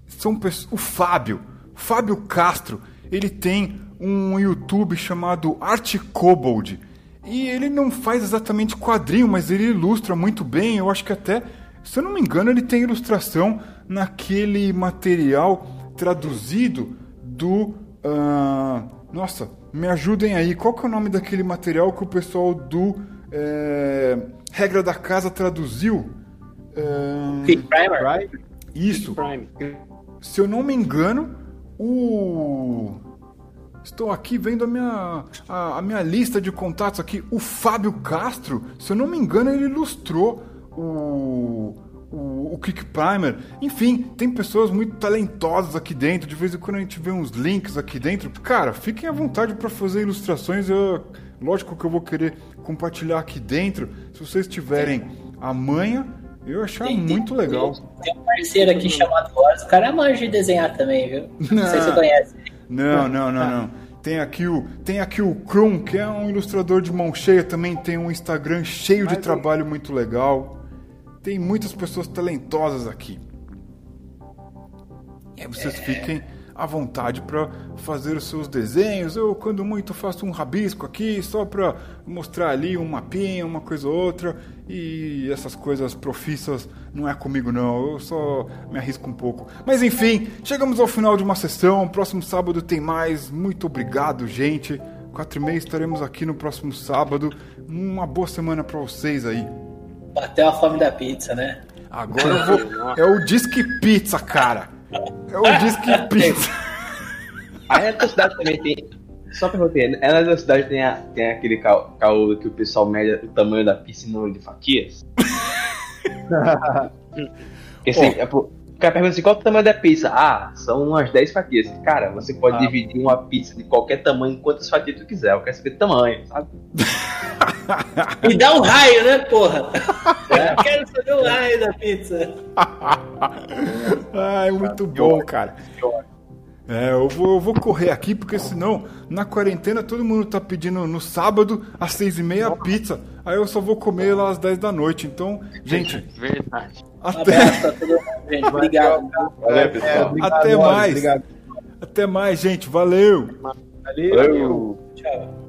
são pessoas. O Fábio, Fábio Castro, ele tem um YouTube chamado Arte Kobold. E ele não faz exatamente quadrinho, mas ele ilustra muito bem. Eu acho que até, se eu não me engano, ele tem ilustração naquele material traduzido do. ah, nossa, me ajudem aí. Qual que é o nome daquele material que o pessoal do eh, Regra da Casa traduziu? Quick Primer. isso. Prime. Se eu não me engano, o. Estou aqui vendo a minha, a, a minha lista de contatos aqui. O Fábio Castro, se eu não me engano, ele ilustrou o, o, o Kick Primer. Enfim, tem pessoas muito talentosas aqui dentro. De vez em quando a gente vê uns links aqui dentro. Cara, fiquem à vontade para fazer ilustrações. Eu, lógico que eu vou querer compartilhar aqui dentro. Se vocês tiverem a manha, eu achar Tem- tem- muito legal. Tem um parceiro aqui chamado Horus. O cara manja de desenhar também, viu? Não sei se você conhece. Não, não, não, não. Tem aqui o, tem aqui o Krum, que é um ilustrador de mão cheia, também tem um Instagram cheio de trabalho muito legal. Tem muitas pessoas talentosas aqui. E aí vocês fiquem à vontade para fazer os seus desenhos. Eu, quando muito, faço um rabisco aqui só para mostrar ali um mapinha, uma coisa ou outra. E essas coisas profissas não é comigo, não. Eu só me arrisco um pouco. Mas enfim, chegamos ao final de uma sessão. Próximo sábado tem mais. Muito obrigado, gente. Quatro e meia estaremos aqui no próximo sábado. Uma boa semana para vocês aí. Bateu a fome da pizza, né? Agora eu vou. É o Disque Pizza, cara. É o Disque Pizza. Aí na tua cidade também tem. Só pra roteiro, é na tua cidade tem, a- tem aquele ca- caô que o pessoal mede o tamanho da pizza em número de fatias? Porque assim, é, pô, o cara pergunta assim, qual é o tamanho da pizza? Ah, são umas 10 fatias. Cara, você pode Ah. dividir uma pizza de qualquer tamanho em quantas fatias tu quiser. Eu quero saber o tamanho, sabe? Me dá um raio, né, porra? Eu quero saber o raio da pizza. Ai, muito bom, cara. É, eu vou, eu vou correr aqui, porque senão, na quarentena, todo mundo tá pedindo no sábado, às seis e meia, pizza. Aí eu só vou comer lá às 10 da noite. Então, gente, Verdade. Um até, abraço pra todo mundo, gente. Obrigado. Valeu, pessoal. obrigado, Até mais. Obrigado. até mais, gente. Valeu! Valeu. Valeu. Tchau.